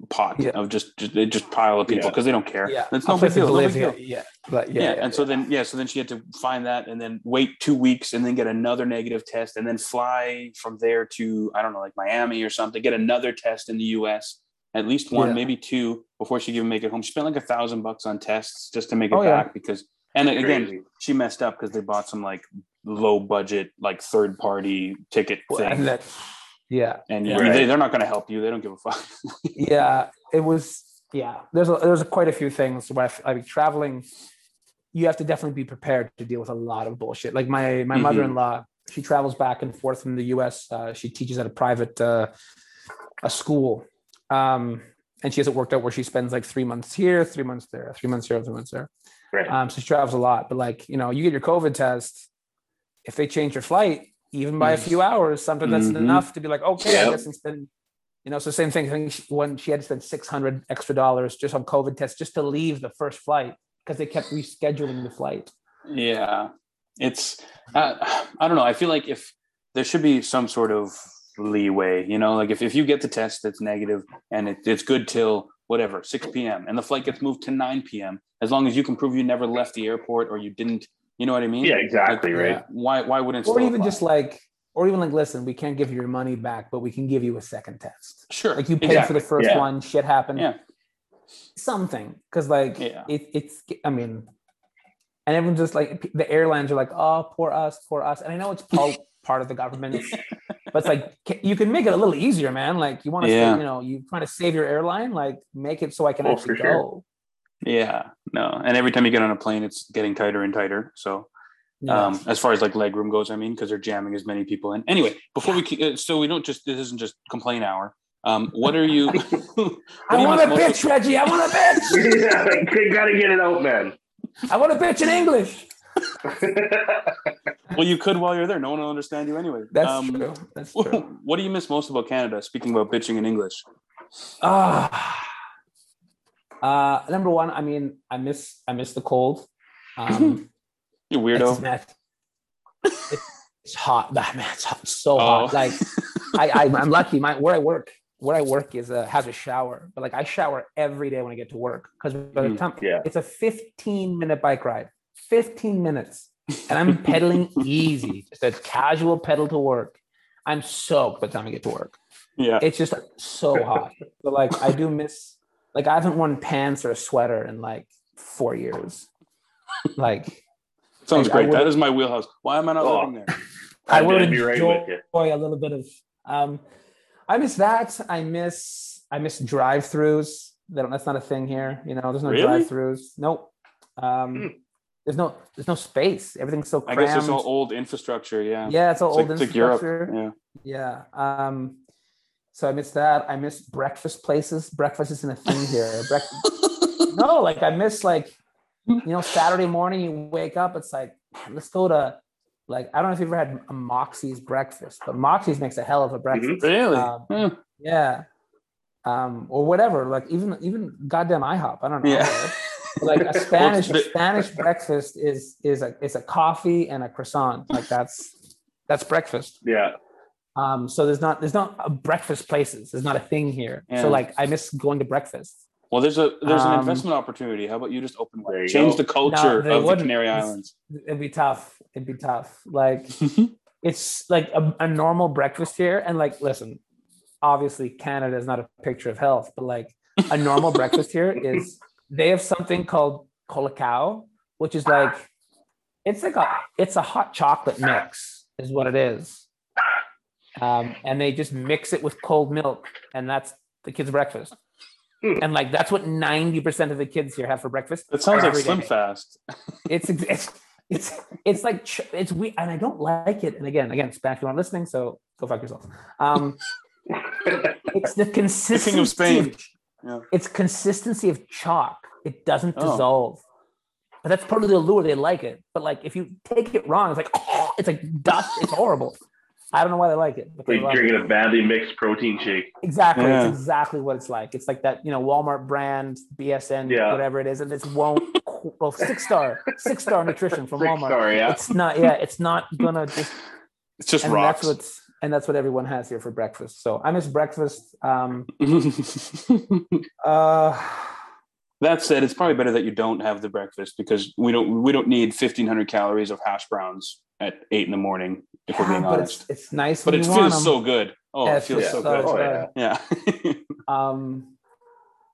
pot Yeah. of just just, they just pile of people Yeah. because they don't care yeah, it's no big deal, no big deal. Yeah, but yeah, yeah, yeah, and so then yeah so then she had to find that and then wait two weeks and then get another negative test and then fly from there to i don't know like miami or something get another test in the us at least one Yeah. maybe two before she could even make it home she spent like a thousand bucks on tests just to make it Oh, yeah. back because and again she messed up because they bought some like low budget like third party ticket thing yeah, and you, Right. they, they're not going to help you they don't give a fuck (laughs) yeah. It was yeah. There's a, there's a, quite a few things where I mean traveling. You have to definitely be prepared to deal with a lot of bullshit. Like my my Mhm. mother-in-law, she travels back and forth from the U.S. Uh, she teaches at a private uh, a school, um, and she has it worked out where she spends like three months here, three months there, three months here, three months there. Right. Um, so she travels a lot. But like you know, you get your COVID test. If they change your flight, even by a few hours, sometimes that's Mhm. enough to be like, okay, I guess it's been you know, so same thing. I think when she had to spend six hundred extra dollars just on COVID tests just to leave the first flight because they kept rescheduling the flight. Yeah, it's uh, I don't know. I feel like if there should be some sort of leeway, you know, like if, if you get the test that's negative and it, it's good till whatever 6 p.m. and the flight gets moved to 9 p.m. as long as you can prove you never left the airport or you didn't, you know what I mean? Yeah, exactly, Like, right. Yeah. Why why wouldn't Or even apply? just like, or even like, listen, we can't give you your money back, but we can give you a second test. sure Like you paid for the first Yeah. one, shit happened. Yeah. Something. Cause like Yeah. it, it's I mean, and everyone's just like the airlines are like, oh, poor us, poor us. And I know it's all (laughs) part of the government, but it's like you can make it a little easier, man. Like you want to, Yeah. you know, you trying to save your airline, like make it so I can Oh, actually for sure. go. Yeah, no. And every time you get on a plane, it's getting tighter and tighter. So Yeah. um, as far as like leg room goes, I mean, because they're jamming as many people in. Anyway, before we uh, so we don't just this isn't just complain hour. Um, what are you? (laughs) (laughs) what I do you want a miss most- bitch, Reggie. I want a bitch. (laughs) yeah, you gotta get it out, man. I want a bitch in English. Well, you could while you're there. No one will understand you anyway. That's Um, true. That's true. What do you miss most about Canada? Speaking about bitching in English. Ah. Uh, number one, I mean, I miss I miss the cold. Um, (laughs) You it's, weirdo. man, it's hot. Ah, man, it's hot, so Oh. hot. Like I, I, (laughs) I'm lucky. My where I work, where I work is a, has a shower, but like I shower every day when I get to work because by the Mhm. time Yeah. it's a 15 minute bike ride, 15 minutes. and I'm pedaling (laughs) easy, just a casual pedal to work. I'm soaked by the time I get to work. Yeah. It's just so hot. But like I do miss like I haven't worn pants or a sweater in like four years. Like (laughs) Sounds I- I great. that is my wheelhouse. Why am I not Oh. living there? I I'd- would I'd right enjoy with you. a little bit of um I miss that. I miss I miss drive-throughs. That that's not a thing here. You know, there's no Really? drive-throughs. Nope. Um Hmm. there's no there's no space. Everything's so I guess it's all old infrastructure. Yeah. yeah, it's all It's old like, it's like Europe. infrastructure. Yeah. Yeah. Um, so I miss that. I miss breakfast places. Breakfast isn't a thing here. (laughs) Brec- no, like I miss like, you know, Saturday morning you wake up, it's like, let's go to like I don't know if you've ever had a Moxie's breakfast, but Moxie's makes a hell of a breakfast. Really? Um, Hmm. Yeah. Um, or whatever. Like even even goddamn IHOP. I don't know. Yeah. like a (laughs) Spanish a Spanish breakfast is is a is a coffee and a croissant. Like that's that's breakfast. Yeah. Um, so there's not there's not a breakfast places. There's not a thing here. Yeah. So like I miss going to breakfast. Well, there's a there's an Um, investment opportunity. How about you just open There one? you Change go. the culture No, of the wouldn't. Canary It's- Islands. It'd be tough. It'd be tough. Like (laughs) it's like a, a normal breakfast here. And like, listen, obviously Canada is not a picture of health, but like a normal (laughs) breakfast here is they have something called colacao, which is like it's like a it's a hot chocolate mix, is what it is. Um, and they just mix it with cold milk, and that's the kids' breakfast. Hmm. And like that's what 90% of the kids here have for breakfast. It sounds like Slim day. Fast. (laughs) It's it's it's it's like it's we and I don't like it. And again, again, Spanish, you aren't listening, so go fuck yourself. Um, (laughs) it's the The consistency. King of Spain. It's consistency of chalk. It doesn't Oh. dissolve. But that's part of the allure. They like it. But like if you take it wrong, it's like oh, (laughs) it's like dust. It's horrible. I don't know why they like it. But they like love it. drinking a badly mixed protein shake. Exactly. Yeah. It's exactly what it's like. It's like that, you know, Walmart brand, BSN, Yeah. whatever it is. And it's won't, (laughs) well, six star, six star nutrition from Six Walmart. star, yeah. It's not, yeah, it's not gonna just, (laughs) It's just and rocks. that's what's, and that's what everyone has here for breakfast. So I miss breakfast. Um, (laughs) uh, that said, it's probably better that you don't have the breakfast because we don't we don't need fifteen hundred calories of hash browns at eight in the morning. If we're being but honest, it's, it's nice. but when it you want feels 'em. so good. Oh, Yeah, it feels so so good. Oh, yeah. Yeah. (laughs) Um,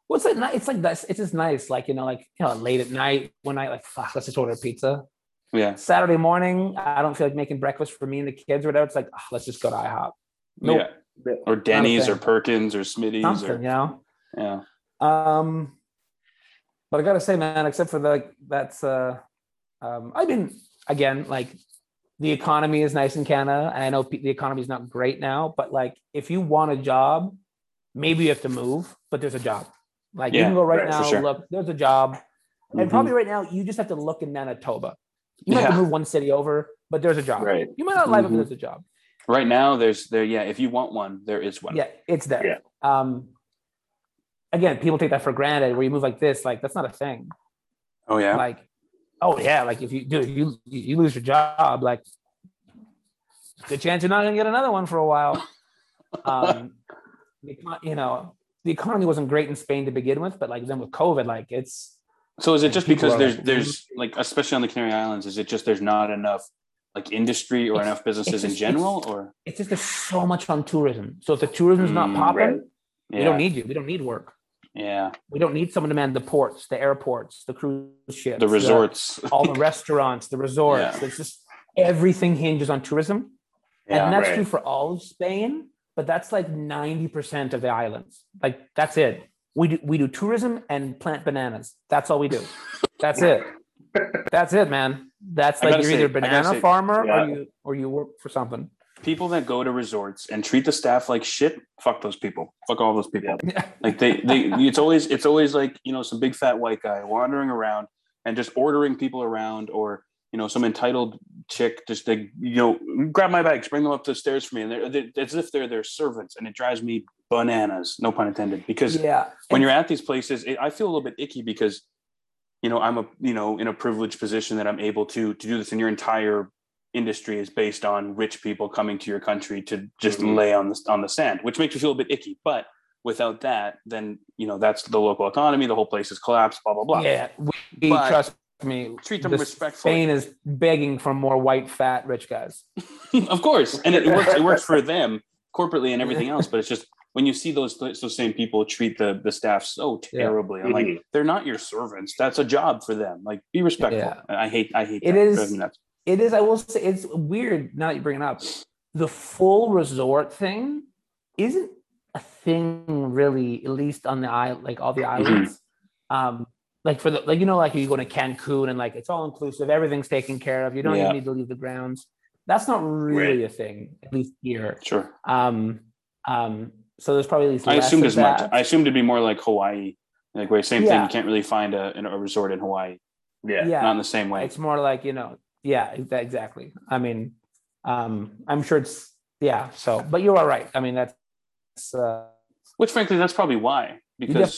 what's it? ni- It's like this. It's just nice. Like you know, like you know, late at night, one night, like fuck, let's just order a pizza. yeah. Saturday morning, I don't feel like making breakfast for me and the kids or whatever. It's like, "Ah, let's just go to IHOP. Nope. Yeah. Or Denny's or. Perkins or Smitty's Something, or you know. yeah. Um, but I gotta say, man, except for the, like that's uh, um, I mean, again, like the economy is nice in Canada, and I know the economy is not great now, but like if you want a job, maybe you have to move, but there's a job. Like you Yeah, can go right, right, now, sure. look, there's a job, and Mhm. probably right now you just have to look in Manitoba. You might have to move one city over, but there's a job. Right. You might not like it, Mhm. but there's a job. Right now, there's there. Yeah, if you want one, there is one. Yeah, it's there. Yeah. Um, again, people take that for granted. Where you move like this, like that's not a thing. Oh yeah. Like, oh yeah, like if you do, you you lose your job, like good chance you're not gonna get another one for a while. Um, (laughs) you know, the economy wasn't great in Spain to begin with, but like then with COVID, like it's So is it just because there's like, there's like especially on the Canary Islands, is it just there's not enough like industry or enough businesses it's in just- general or it's just there's so much on tourism. So if the tourism's not Mm, popping, right. we don't need you. We don't need work. Yeah, We don't need someone to man the ports, the airports, the cruise ships, the resorts. all the restaurants, the resorts. Yeah. It's just everything hinges on tourism. Yeah, and that's right. true for all of Spain, but that's like 90% of the islands. Like that's it. We do we do tourism and plant bananas. That's all we do. That's it. (laughs) That's it, man. That's like you're say- either banana say, farmer yeah. or you or you work for something. People that go to resorts and treat the staff like shit, fuck those people. Fuck all those people. (laughs) Like they they it's always it's always like, you know, some big fat white guy wandering around and just ordering people around or you know, some entitled chick just like, you know, grab my bags, bring them up the stairs for me. And they're, they're as if they're their servants. And it drives me bananas, no pun intended. Because yeah. when you're at these places, it, I feel a little bit icky because, you know, I'm a, you know, in a privileged position that I'm able to, to do this and your entire industry is based on rich people coming to your country to just Mhm. lay on the, on the sand, which makes me feel a bit icky. But without that, then, you know, that's the local economy. The whole place is collapsed, blah, blah, blah. yeah, we, But- trust me, Treat them respectfully. Spain is begging for more white, fat, rich guys. (laughs) of course, and it, works. It works for them corporately and everything else. But it's just when you see those those same people treat the the staff so Yeah. terribly. I'm like, Mhm. they're not your servants. That's a job for them. Like, be respectful. Yeah. I hate. I hate. It that. is- Drives me nuts. It is. I will say it's weird now that you bring it up. The full resort thing isn't a thing really, at least on the island, like all the islands. Um, like for the like you know, like you go to Cancun and like it's all inclusive, everything's taken care of. You don't Yeah. even need to leave the grounds. That's not really a thing, at least here. Sure. Um, um, so there's probably at least I assumed as much. I assumed it'd be more like Hawaii. Like where same thing. You can't really find a, a resort in Hawaii. Yeah. yeah, Not in the same way. it's more like you know yeah exa- exactly i mean um i'm sure it's yeah so but you're right. i mean that's uh Which frankly, that's probably why. Because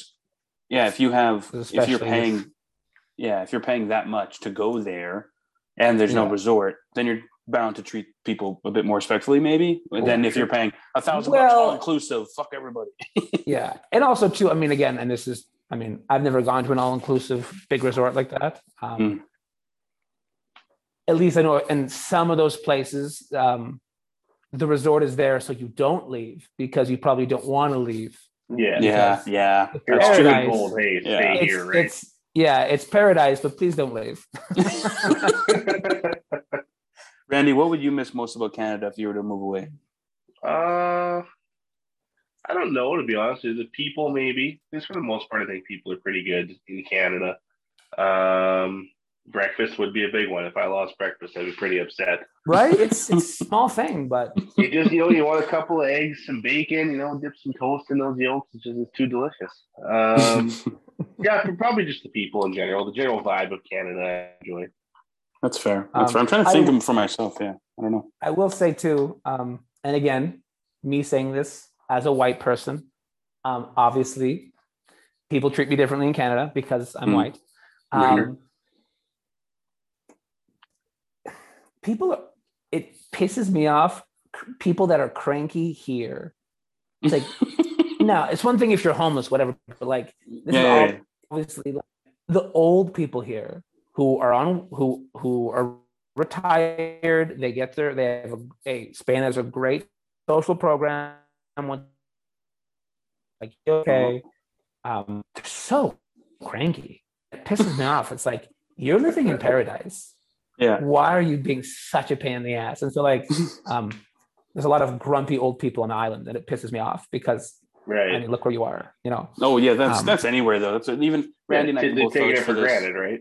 yeah, if you have if you're paying yeah, if you're paying that much to go there and there's no Yeah. resort, then you're bound to treat people a bit more respectfully, maybe. And then if you're paying a thousand bucks Well- all inclusive, fuck everybody. (laughs) yeah and also too i mean again and this is i mean i've never gone to an all-inclusive big resort like that um Mm. At least i know in some of those places um the resort is there so you don't leave because you probably don't want to leave Yeah. Yeah, yeah. it's You're That's all true. paradise. good gold. Hey, Yeah. stay it's, here, right? it's yeah it's paradise but please don't leave (laughs) Randy, what would you miss most about Canada if you were to move away? Uh, I don't know to be honest. with. The people, maybe. Just for the most part, I think people are pretty good in Canada. Um, breakfast would be a big one. If I lost breakfast, I'd be pretty upset. right (laughs) it's it's a small thing but You just, you know, you want a couple of eggs, some bacon, you know, dip some toast in those yolks. It's just it's too delicious. Um, (laughs) yeah, probably just the people in general, the general vibe of Canada. I enjoy. That's fair. That's Um, fair. I'm trying to I- think for myself. Yeah, I don't know. I will say too, um, and again, me saying this as a white person, um, obviously, people treat me differently in Canada because I'm Hmm. white. Um, people, are, it pisses me off. People that are cranky here. It's like, (laughs) no, it's one thing if you're homeless, whatever, but like, this Yeah, is yeah, all obviously like, the old people here who are on who who are retired they get their they have a, a spain has a great social program like okay um they're so cranky it pisses me off it's like you're living in paradise Yeah. why are you being such a pain in the ass and so like (laughs) um there's a lot of grumpy old people on the island and it pisses me off because right. i mean look where you are you know Oh yeah, that's Um, that's anywhere though. That's even Randy and I they, both taking vouch it for this. granted, right?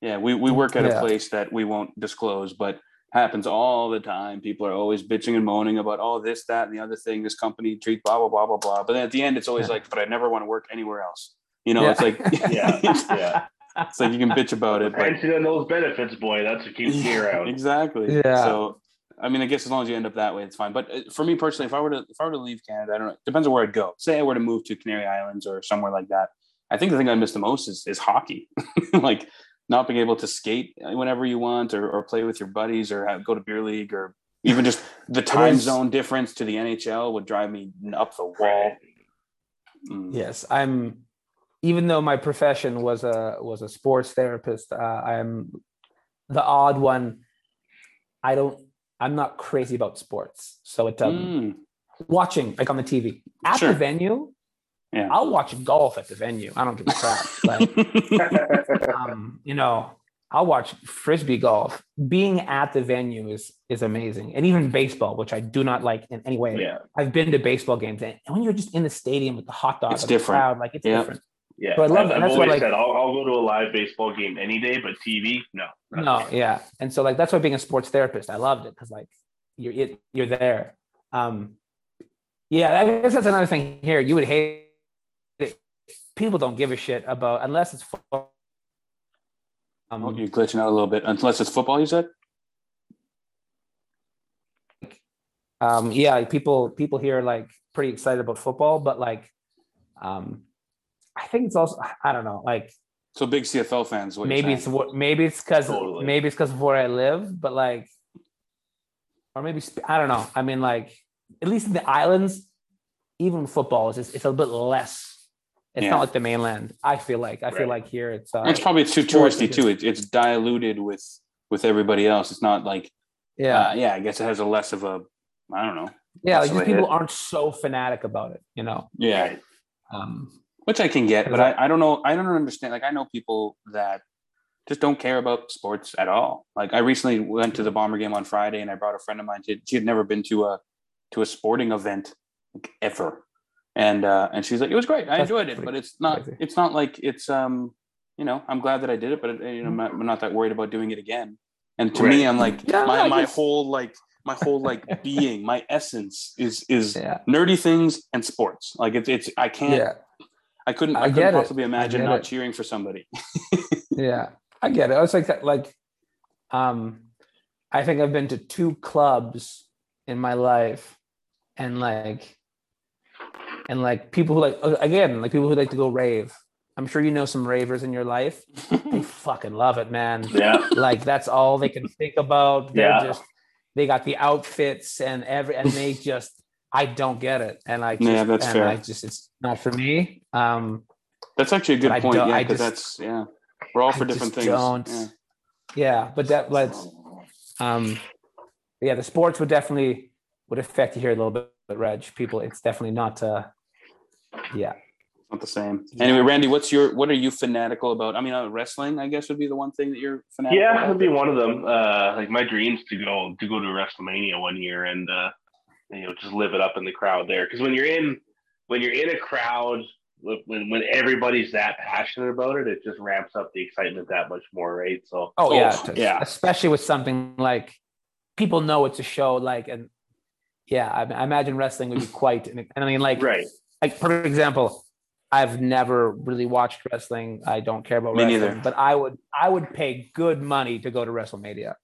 Yeah, we, we work at a place that we won't disclose, but happens all the time. People are always bitching and moaning about oh this, that, and the other thing. This company treat blah blah blah blah blah. But then at the end, it's always Yeah. like, but I never want to work anywhere else. You know, Yeah. it's like (laughs) Yeah, (laughs) yeah. It's like you can bitch about it, but Pension and those benefits, boy, that's what keeps me (laughs) around. exactly. Yeah. So I mean, I guess as long as you end up that way, it's fine. But uh, for me personally, if I were to if I were to leave Canada, I don't know. It depends on where I'd go. Say I were to move to Canary Islands or somewhere like that. I think the thing I miss the most is is hockey. (laughs) like not being able to skate whenever you want or, or play with your buddies or have, go to beer league or even just the time is- zone difference to the NHL would drive me up the wall. Mm. Yes, I'm. Even though my profession was a was a sports therapist, uh, I'm the odd one. I don't. I'm not crazy about sports, so it um, Mm. watching like on the TV at Sure. the venue. Yeah. I'll watch golf at the venue. I don't give a crap. like, (laughs) um, you know, I'll watch frisbee golf. Being at the venue is is amazing, and even baseball, which I do not like in any way. Yeah, I've been to baseball games, and when you're just in the stadium with the hot dog, It's different. crowd, like it's Yeah. different. Yeah. So I love I've, it, and I've that's what, always like- said I'll, I'll go to a live baseball game any day, but TV, no. No, me. yeah, and so like that's why being a sports therapist, I loved it because like you're it, you're there. Um, yeah, I guess that's another thing here. You would hate it. People don't give a shit about unless it's football. Um, Oh, you're glitching out a little bit. Unless it's football, you said? um, yeah, people people here are like pretty excited about football, but like, um, I think it's also I don't know, like So big CFL fans. What maybe it's what maybe it's because Totally. maybe it's because of where I live, but like, or maybe I don't know. I mean, like at least in the islands, even football is just, it's a bit less It's Yeah. not like the mainland. I feel like. I feel like here it's. Uh, It's probably too touristy too. It, it's diluted with with everybody else. It's not like yeah, uh, yeah. I guess it has a less of a I don't know. yeah. Like these people hit. aren't so fanatic about it. You know. Yeah, Um, which I can get, but I, I don't know. I don't understand. Like I know people that just don't care about sports at all. Like I recently went to the Bomber game on Friday, and I brought a friend of mine. She, she had never been to a to a sporting event like, ever, and uh, and she's like, it was great. I That's enjoyed it, but it's not. crazy. It's not like it's um. You know, I'm glad that I did it, but you know, I'm not, I'm not that worried about doing it again. And to me, I'm like Yeah, my my whole like my whole like (laughs) being, my essence is is yeah. nerdy things and sports. Like it's it's I can't Yeah. I couldn't. I I, couldn't it. possibly imagine not it. cheering for somebody. (laughs) Yeah. I get it. It's like that. Like, um, I think I've been to two clubs in my life, and like, and like people who like uh, again like people who like to go rave. I'm sure you know some ravers in your life. They (laughs) fucking love it, man. Yeah. like that's all they can think about. They're Yeah. just they got the outfits and every and they just I don't get it. And I just, Yeah, that's and fair. I just it's not for me. Um That's actually a good point. Yeah, because that's yeah. We're all I for different just things. don't. Yeah. yeah, but that let's um yeah, the sports would definitely would affect you here a little bit, but Reg, people, it's definitely not uh yeah. Not the same. Anyway, Randy, what's your what are you fanatical about? I mean, uh, wrestling, I guess, would be the one thing that you're fanatical. Yeah, about. that'd be one of them. Uh, like my dreams to go to go to WrestleMania one year and uh, you know just live it up in the crowd there. Because when you're in when you're in a crowd when when everybody's that passionate about it, it just ramps up the excitement that much more, right? So Oh, Oh, yeah, t- yeah. Especially with something like people know it's a show, like and yeah, I, I imagine wrestling would be (laughs) quite and I mean like right, like for example, I've never really watched wrestling. I don't care about Me wrestling, neither. but I would I would pay good money to go to WrestleMania.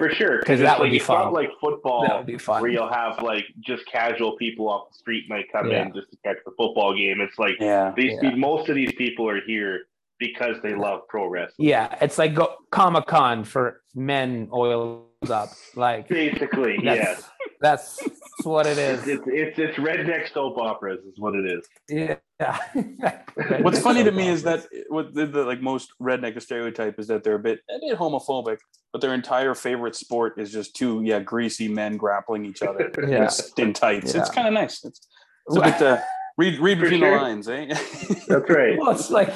For sure, because that would like, be it's not fun. like football That would be fun. where you'll have like just casual people off the street might come Yeah. in just to catch the football game. It's like Yeah. these Yeah. most of these people are here because they love pro wrestling. Yeah, it's like go Comic Con for men oiled up. Like Basically, that's, yes. that's, that's what it It's, it's it's it's redneck soap operas is what it is. Yeah. (laughs) What's funny to me is that what the, the like most redneck stereotype is that they're a bit a bit homophobic, but their entire favorite sport is just two yeah greasy men grappling each other (laughs) Yeah. in, in tights. It's kind of nice. It's, it's a bit uh, read read For between sure. the lines, eh? (laughs) That's right. well, it's like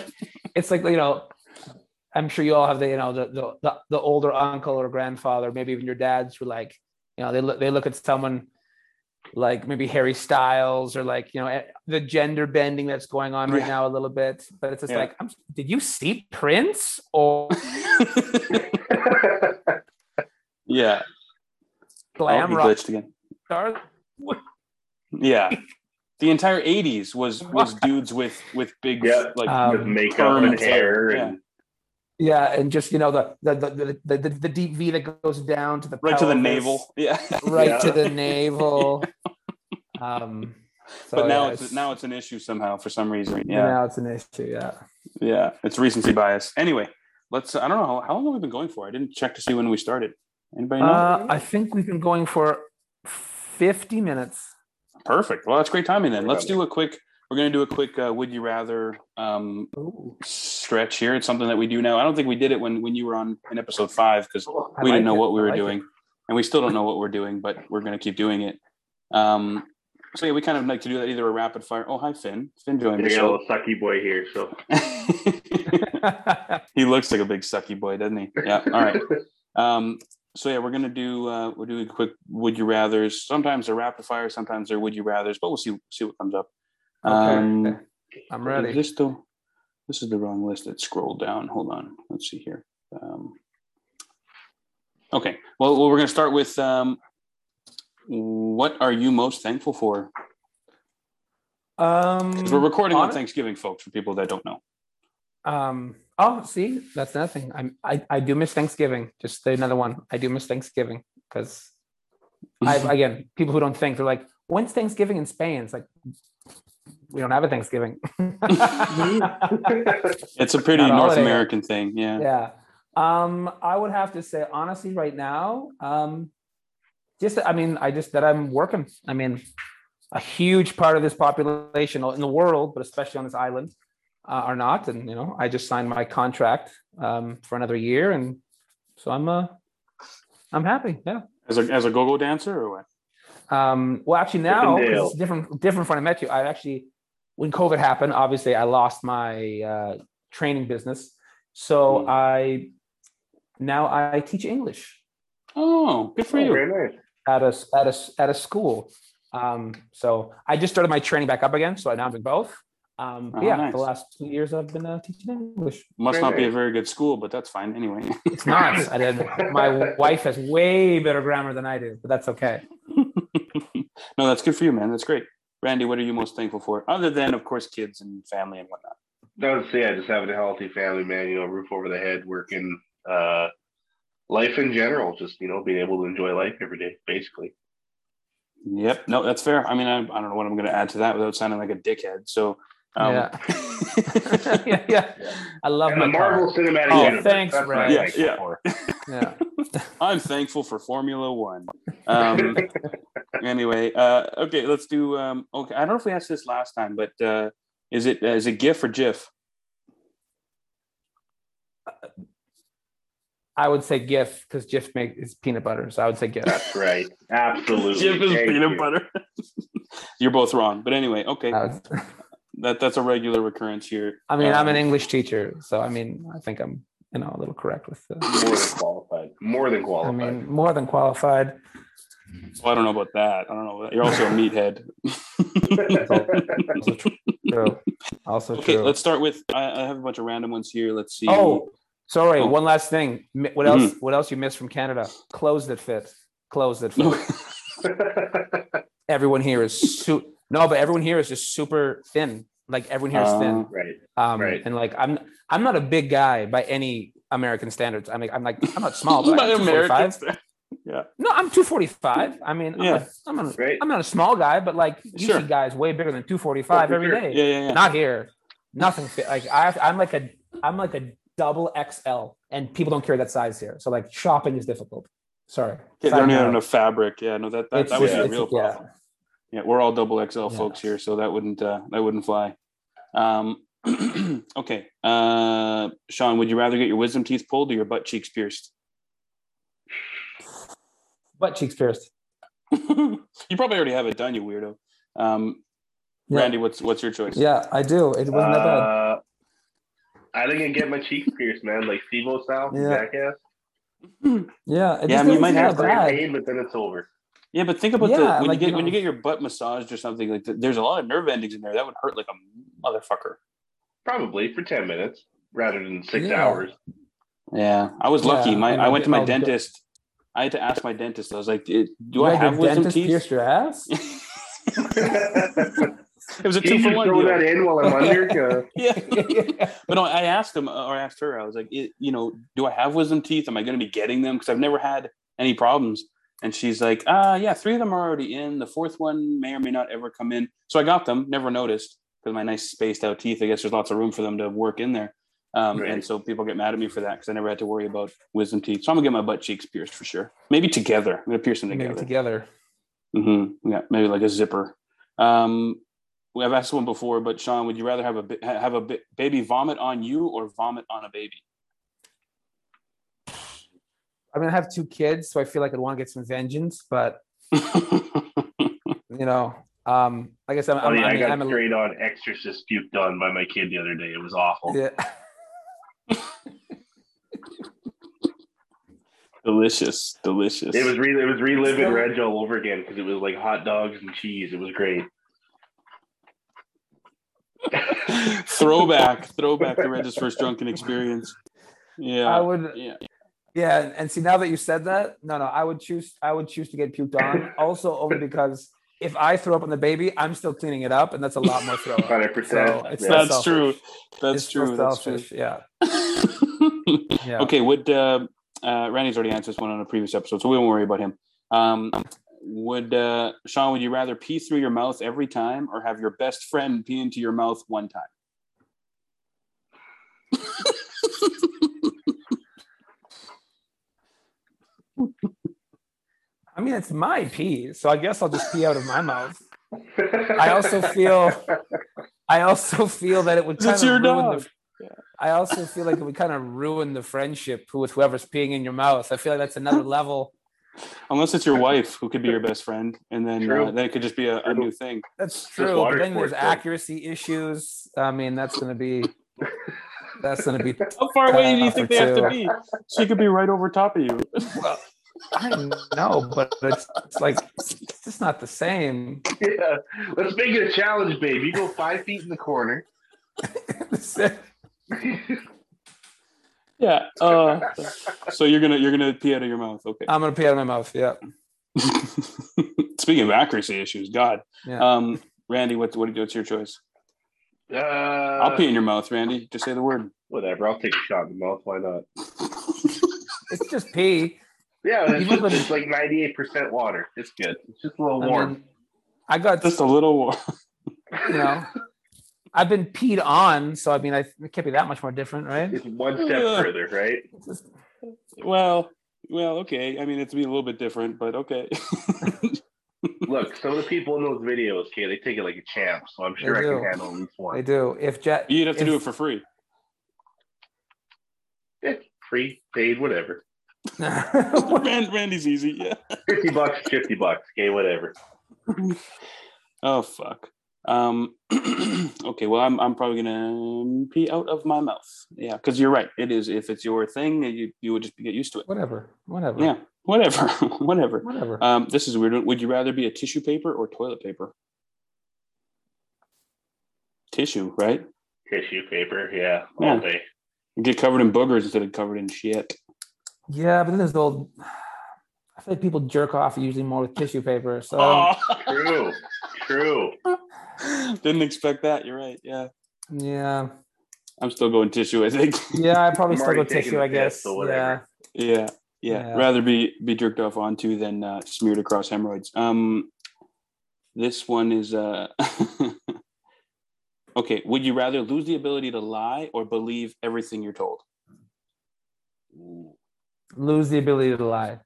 it's like you know, I'm sure you all have the you know the the the, the older uncle or grandfather, maybe even your dads, who like you know they look they look at someone like maybe Harry Styles or like you know eh, the gender bending that's going on right Yeah. now a little bit, but it's just Yeah. like, I'm, did you see Prince or (laughs) yeah. Oh, glam he rock glitched again. stars? (laughs) Yeah. The entire 80s was was dudes with with big Yeah. like Um, With makeup and hair yeah. and Yeah, and just you know the the the the, the, the deep V that goes down to the right to the navel. Yeah. (laughs) right Yeah. to the (laughs) navel. Um, so, but now yeah, it's, now it's an issue somehow for some reason. yeah. Yeah. now it's an issue. Yeah. Yeah. It's recency bias. Anyway, let's I don't know how, how long have we been going for? I didn't check to see when we started. Anybody know? Uh, I think we've been going for fifty minutes. Perfect. Well, that's great timing then. Let's do a quick we're going to do a quick uh, would you rather um, stretch here. It's something that we do now. I don't think we did it when when you were on in episode 5 cuz I we like didn't know it. what we were like it. doing and we still don't know what we're doing but we're going to keep doing it um so yeah we kind of like to do that either a rapid fire oh hi finn finn joined you the got a little sucky boy here. So (laughs) (laughs) he looks like a big sucky boy doesn't he yeah all right (laughs) um so yeah we're going to do uh we're doing quick would you rathers. Sometimes they're rapid fire sometimes they're would you rathers but we'll see see what comes up. Um Okay. I'm is ready. this the this is the wrong list. That scrolled down. Hold on. Let's see here. Um okay. Well, well we're going to start with um what are you most thankful for? Um, we're recording on thanksgiving folks for people that don't know. Um, oh, see, that's another thing. I'm, I, I do miss Thanksgiving. Just another one. I do miss Thanksgiving because I, again, people who don't think they're like, when's Thanksgiving in Spain? It's like, we don't have a Thanksgiving. (laughs) it's a pretty Not north holiday. american thing yeah yeah. Um, I would have to say, honestly, right now, um, just, I mean, I just, that I'm working. I mean, a huge part of this population in the world, but especially on this island, uh, or not. And you know, I just signed my contract um, for another year, and so I'm uh, I'm happy. Yeah. As a as a go-go dancer or what? Um, well, actually, now it's different. Different from when I met you. I actually, when COVID happened, obviously, I lost my uh, training business, so Hmm. I now I teach English Oh, good for Oh, you. very nice. at a at a at a school. Um, so I just started my training back up again. So now I'm doing both. Um, Oh, yeah, nice. the last two years I've been uh, teaching English. Must Very not be a very good school, but that's fine anyway. It's not. I did. My (laughs) wife has way better grammar than I do, but that's okay. (laughs) no, that's good for you, man. That's great. Randy, what are you most thankful for? Other than, of course, kids and family and whatnot. I would say I just having a healthy family, man. You know, roof over the head, working, uh, life in general. Just you know, being able to enjoy life every day, basically. Yep. No, that's fair. I mean, I, I don't know what I'm going to add to that without sounding like a dickhead. So, um, yeah. (laughs) (laughs) yeah, yeah. I love And the my car. Marvel Cinematic Oh, Universe. thanks, that's Ray. Yeah, yeah. Yeah. (laughs) I'm thankful for Formula One. Um, anyway, uh, okay, let's do. Um, okay, I don't know if we asked this last time, but uh, is it is it GIF or GIF? I would say GIF because GIF make is peanut butter, so I would say GIF. That's right. Absolutely. GIF is Thank peanut you. butter. You're both wrong, but anyway, okay, I, would- that that's a regular recurrence here. I mean, I'm an Um, English teacher, so I mean, I think I'm you know a little correct with the. More than qualified. More than qualified. I mean, more than qualified. Well, I don't know about that. I don't know. You're also a meathead. Also true. Also okay, true. let's start with. I, I have a bunch of random ones here. Let's see. Oh, sorry. Oh. One last thing. What else? What else you missed from Canada? Clothes that fit. Clothes that fit. (laughs) (laughs) everyone here is su- no, but everyone here is just super thin. Like everyone here is thin. Uh, right. Um, right. and like I'm I'm not a big guy by any American standards. I mean, I'm like I'm not (laughs) small, but By I'm American 245. Yeah. No, I'm 245. I mean, I'm, Yeah. a, I'm, a, Right. I'm not a small guy, but like you Sure. see guys way bigger than 245 Oh, every sure. day. Yeah, yeah, yeah. Not here. Nothing fit. Like I, I'm like a, I'm like a double XL, and people don't carry that size here. So like shopping is difficult. Sorry. Yeah, they don't even have enough fabric. Yeah, no, that that, It's- that would be a real problem. Yeah, we're all double XL Yeah. folks here, so that wouldn't uh, that wouldn't fly. Um, (clears throat) okay, uh, Sean, would you rather get your wisdom teeth pulled or your butt cheeks pierced? Butt cheeks pierced. (laughs) you probably already have it done, you weirdo. Um, Yeah. Randy, what's what's your choice? Yeah, I do. It wasn't that bad. Uh, I think I get my cheeks pierced, man, like Steve style, from Yeah. Jackass. Yeah, it Yeah, I mean, you might have that Great pain, but then it's over. Yeah, but think about Yeah, the when like, you you get when you get your butt massaged or something like that. There's a lot of nerve endings in there that would hurt like a motherfucker. Probably for ten minutes rather than six Yeah. hours. Yeah, I was lucky. Yeah, my I I went to my I'll get- dentist. I had to ask my dentist. I was like, "Do You I had have wisdom dentist teeth?" pierced your ass? (laughs) It was a two for one throw deal. that in while I'm under? (laughs) Yeah. but no, I asked him or I asked her. I was like, it, you know, do I have wisdom teeth? Am I going to be getting them? Because I've never had any problems. And she's like, uh, yeah, three of them are already in. The fourth one may or may not ever come in. So I got them. Never noticed because my nice spaced out teeth. I guess there's lots of room for them to work in there. Um, Right. And so people get mad at me for that because I never had to worry about wisdom teeth. So I'm gonna get my butt cheeks pierced for sure. Maybe together. I'm gonna pierce them together. Maybe together. together. hmm Yeah, maybe like a zipper. Um, we- I've asked one before, but Sean, would you rather have a have a baby vomit on you or vomit on a baby? I mean, I have two kids, so I feel like I'd want to get some vengeance, but (laughs) you know, um, like I said, oh I'm, yeah, I I got I'm a, straight on Exorcist puked on by my kid the other day. It was awful. yeah. (laughs) delicious, delicious. It was re- it was reliving Still- Reg all over again because it was like hot dogs and cheese. It was great. (laughs) throwback, throwback to Reg's first drunken experience. Yeah, I would, yeah. Yeah. and- And see, now that you said that, no, no, I would choose, I would choose to get puked on. (laughs) Also, only because if I throw up on the baby, I'm still cleaning it up, and that's a lot more throw up. Hundred percent. So (laughs) it's That's selfish. true. That's It's true. That's true. Yeah. (laughs) Yeah. Okay, would uh, uh, Randy's already answered this one on a previous episode, so we won't worry about him. Um, would uh, Sean? Would you rather pee through your mouth every time, or have your best friend pee into your mouth one time? I mean, it's my pee, so I guess I'll just pee out of my mouth. I (laughs) also feel, I I also feel that it would kind It's of your ruin dog. the. I also feel like it would kind of ruin the friendship with whoever's peeing in your mouth. I feel like that's another level. Unless it's your wife who could be your best friend, and then True. uh, then it could just be a, a new thing. That's true. But water then there's accuracy issues. I mean, that's going to be. That's going to be. (laughs) How far away do you think for they have to be? She could be right over top of you. Well, I know, but it's, it's like it's just not the same. Yeah. Let's make it a challenge, babe. You go five feet in the corner. (laughs) Yeah. Uh, so you're gonna you're gonna pee out of your mouth. Okay. I'm gonna pee out of my mouth. Yeah. (laughs) Speaking of accuracy issues, God. Yeah. Um, Randy, what, what do you what's your choice? Uh, I'll pee in your mouth, Randy. Just say the word. Whatever. I'll take a shot in the mouth. Why not? (laughs) It's just pee. Yeah, it's, You've just, it's like 98% water. It's good. It's just a little I warm. mean, I got Just a little war. (laughs) you know, I've been peed on, so I mean, I it can't be that much more different, right? it's one step further, right? (laughs) Just- Well, well, okay. I mean, it's be a little bit different, but okay. Look, some of the people in those videos, okay, they take it like a champ. So I'm sure They I do. can handle at least They do. If Jet, You'd have to if, do it for free. Eh, free, paid, whatever. (laughs) (laughs) Rand, Randy's easy. Yeah. 50 bucks, 50 bucks. Okay, whatever. (laughs) Oh fuck. Um. (clears throat) okay. Well, I'm I'm probably gonna pee out of my mouth. Yeah, because you're right. It is. If it's your thing, you you would just get used to it. whatever, whatever, Yeah. Whatever. (laughs) whatever. whatever. Um. This is a weird. one. Would you rather be a tissue paper or toilet paper? Tissue, right? Tissue paper, yeah, Yeah. all day. You get covered in boogers instead of covered in shit. yeah, but then there's the old. I feel like people jerk off usually more with tissue paper. So Oh, True, true. (laughs) didn't expect that. You're right. Yeah, yeah, I'm still going tissue. I think. yeah, I probably I'm still go tissue. I guess. yeah. Yeah, yeah. Yeah. Rather be be jerked off onto than uh, smeared across hemorrhoids. Um, this one is uh. (laughs) okay. Would you rather lose the ability to lie or believe everything you're told? lose the ability to lie.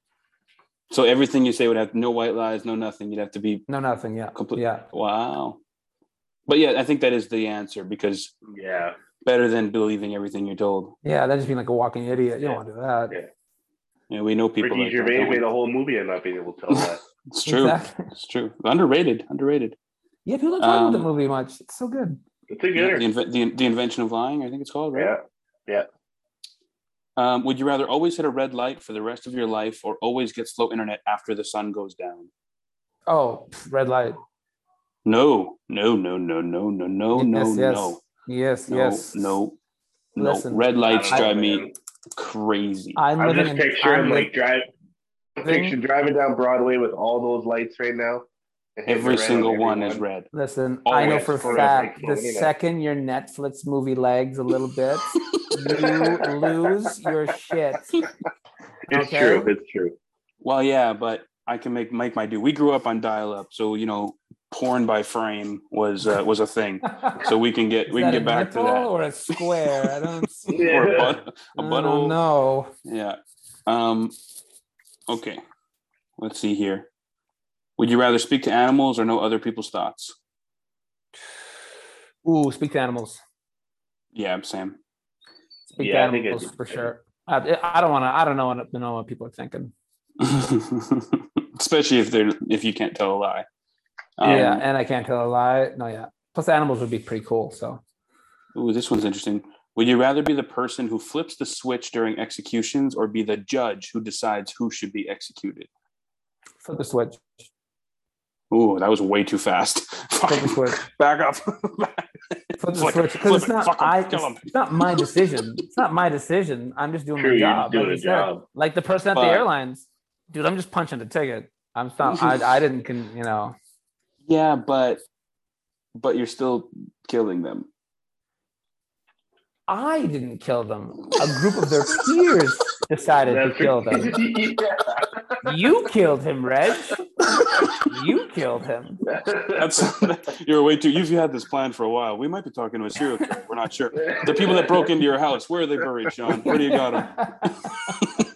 So everything you say would have no white lies, no nothing. You'd have to be No, nothing. Yeah, complete. yeah. Wow. But yeah, I think that is the answer because Yeah, better than believing everything you're told. Yeah, that just being like a walking idiot. You don't Yeah. want to do that. Yeah. Yeah, we know people. Ricky like Gervais don't made a whole movie on not being able to tell that. (laughs) It's true. Exactly. It's true. Underrated. Underrated. Yeah, people don't talk about the Um, movie much. It's so good. It's a Yeah, the, inve- the, the invention of lying, I think it's called, right? Yeah, Yeah. Um, would you rather always hit a red light for the rest of your life or always get slow internet after the sun goes down? Oh, pff, red light. No, no, no, no, no, no, no, no, Yes, yes. no, Yes, no, yes. no, no. Listen, red lights I- drive me crazy. I'm, I'm just in, picturing I'm like li- drive, picturing driving down Broadway with all those lights right now. Every the red single one every is red. Listen, I know for a forever. fact the Floating in it. second your Netflix movie lags a little bit, (laughs) you lose your shit. It's Okay. true. It's true. Well, yeah, but I can make make my do. We grew up on dial up, so you know, porn by frame was uh, was a thing. (laughs) So we can get we can get back to that. or a square? I don't. (laughs) see- Or a, Yeah. butt, a I butthole. don't know. Yeah. Um, okay. Let's see here. Would you rather speak to animals or know other people's thoughts? Ooh, speak to animals. Yeah, Sam. Speak Yeah, to I think animals for sure. I, I don't want to. I don't know what know what people are thinking. (laughs) Especially if they're if you can't tell a lie. Um, yeah, and I can't tell a lie. No, yeah. Plus, animals would be pretty cool. So Ooh, this one's interesting. Would you rather be the person who flips the switch during executions or be the judge who decides who should be executed? flip the switch. Ooh, that was way too fast. (laughs) Flip the switch. Back up. (laughs) Flip the Flick switch because it's it, not. fuck 'em, I. It's, it's not my decision. It's not my decision. I'm just doing True, my job. doing like said. job. Like the person at But- the airlines, dude. I'm just punching the ticket. I'm not. I, (laughs) I didn't. Con, you know. Yeah, but but you're still killing them. I didn't kill them. A group of their peers decided to kill them. Yeah. (laughs) You killed him, Reg. You killed him. That's (laughs) you're way too. You've had this plan for a while. We might be talking to a serial killer. We're not sure. The people that broke into your house, where are they buried, Sean? Where do you got them? (laughs)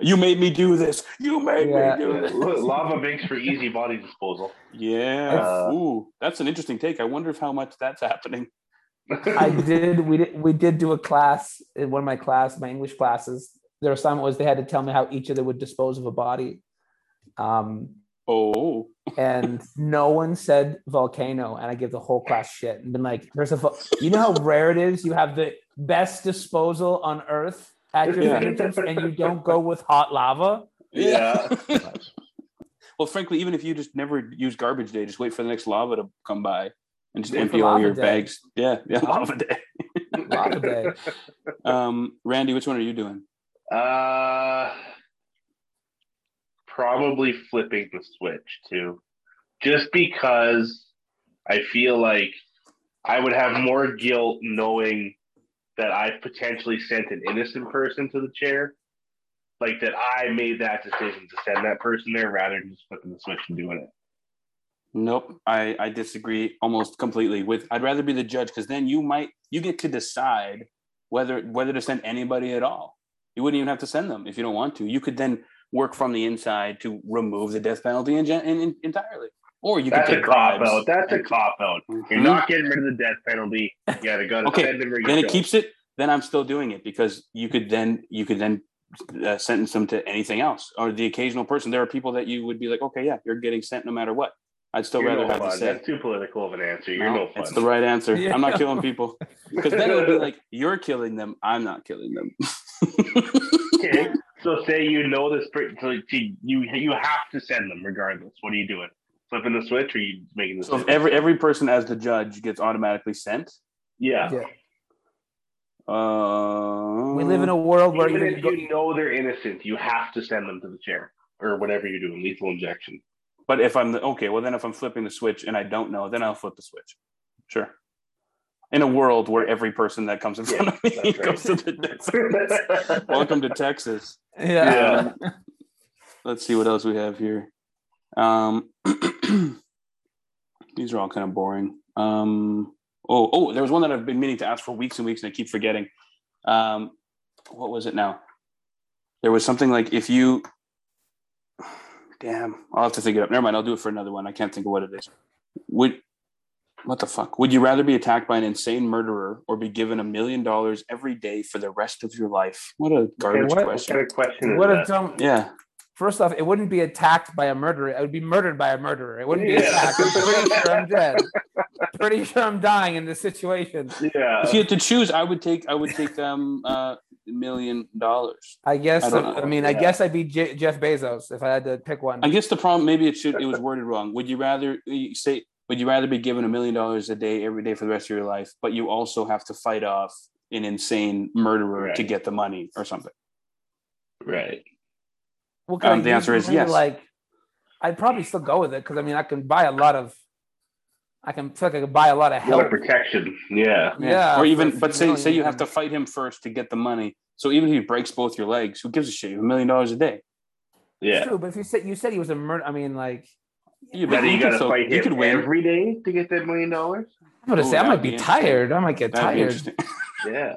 You made me do this. You made Yeah. me do this. (laughs) Lava banks for easy body disposal. Yeah. Uh, Ooh, that's an interesting take. I wonder if how much that's happening. I (laughs) did. We did. We did do a class in one of my class, my English classes. Their assignment was they had to tell me how each of them would dispose of a body, um, Oh, (laughs) and no one said volcano, and I gave the whole class shit and been like, "There's a, vo- you know how rare it is. You have the best disposal on Earth at your Yeah. fingertips, and you don't go with hot lava." Yeah. (laughs) well, frankly, even if you just never use garbage day, just wait for the next lava to come by and just Wait empty all your day. bags. Yeah, yeah, (laughs) lava day. Lava day. (laughs) Um, Randy, which one are you doing? Uh, probably flipping the switch too, just because I feel like I would have more guilt knowing that I potentially sent an innocent person to the chair, like that I made that decision to send that person there rather than just flipping the switch and doing it. Nope, I, I disagree almost completely. With I'd rather be the judge because then you might you get to decide whether whether to send anybody at all. You wouldn't even have to send them if you don't want to. You could then work from the inside to remove the death penalty in, in, in- entirely, or you That's could a take cop bribes. out. That's a cop out. You're Mhm. not getting rid of the death penalty. You gotta go to Okay, send them or then it keeps it. Then I'm still doing it because you could then you could then uh, sentence them to anything else or the occasional person. There are people that you would be like, okay, yeah, you're getting sent no matter what. I'd still You're rather no have the fun. say. That's too political of an answer. You're no, fun. It's the right answer. I'm not killing people (laughs) because then it would be like you're killing them. I'm not killing them. (laughs) okay. So say you know this, per- so you you you have to send them regardless. What are you doing? Flipping the switch, or are you making the so switch? every every person as the judge gets automatically sent. yeah. Yeah. Uh, We live in a world where Even you if go, you know they're innocent, you have to send them to the chair or whatever you're doing, lethal injection. But if I'm the, okay, well then if I'm flipping the switch and I don't know, then I'll flip the switch. Sure. In a world where every person that comes in front of me right. goes to the death. (laughs) Welcome to Texas. yeah. Um, let's see what else we have here. Um, (clears throat) these are all kind of boring. Um, oh, oh, there was one that I've been meaning to ask for weeks and weeks, and I keep forgetting. Um, what was it now? There was something like if you. Damn, I'll have to think it up. Never mind, I'll do it for another one. I can't think of what it is. Would what the fuck? Would you rather be attacked by an insane murderer or be given a million dollars every day for the rest of your life? What a garbage what, what question. kind of question is What a that? dumb. Yeah. First off, it wouldn't be attacked by a murderer. It would be murdered by a murderer. It wouldn't be attacked. I'm pretty sure I'm dead. Pretty sure I'm dying in this situation. Yeah. if you had to choose, I would take I would take um uh million dollars. I guess. I I, don't know. mean, I guess I'd be J- Jeff Bezos if I had to pick one. I guess the problem maybe it should it was worded wrong. Would you rather you say would you rather be given a million dollars a day every day for the rest of your life, but you also have to fight off an insane murderer to get the money or something? right. Well, can Um, I the answer is money, yes. Like, I'd probably still go with it because I mean, I can buy a lot of. I can feel like I could buy a lot of A lot of protection. Yeah. Yeah, or even but few say say you have to fight him first to get the money. So even if he breaks both your legs, who gives a shit? A million dollars a day. Yeah. It's true, but if you said you said he was a murder, I mean, like, Yeah, Then you could gotta still- fight you could win. every day to get that million dollars. I'm gonna Ooh, say I might be be tired. I might get That'd be tired, interesting. (laughs) Yeah.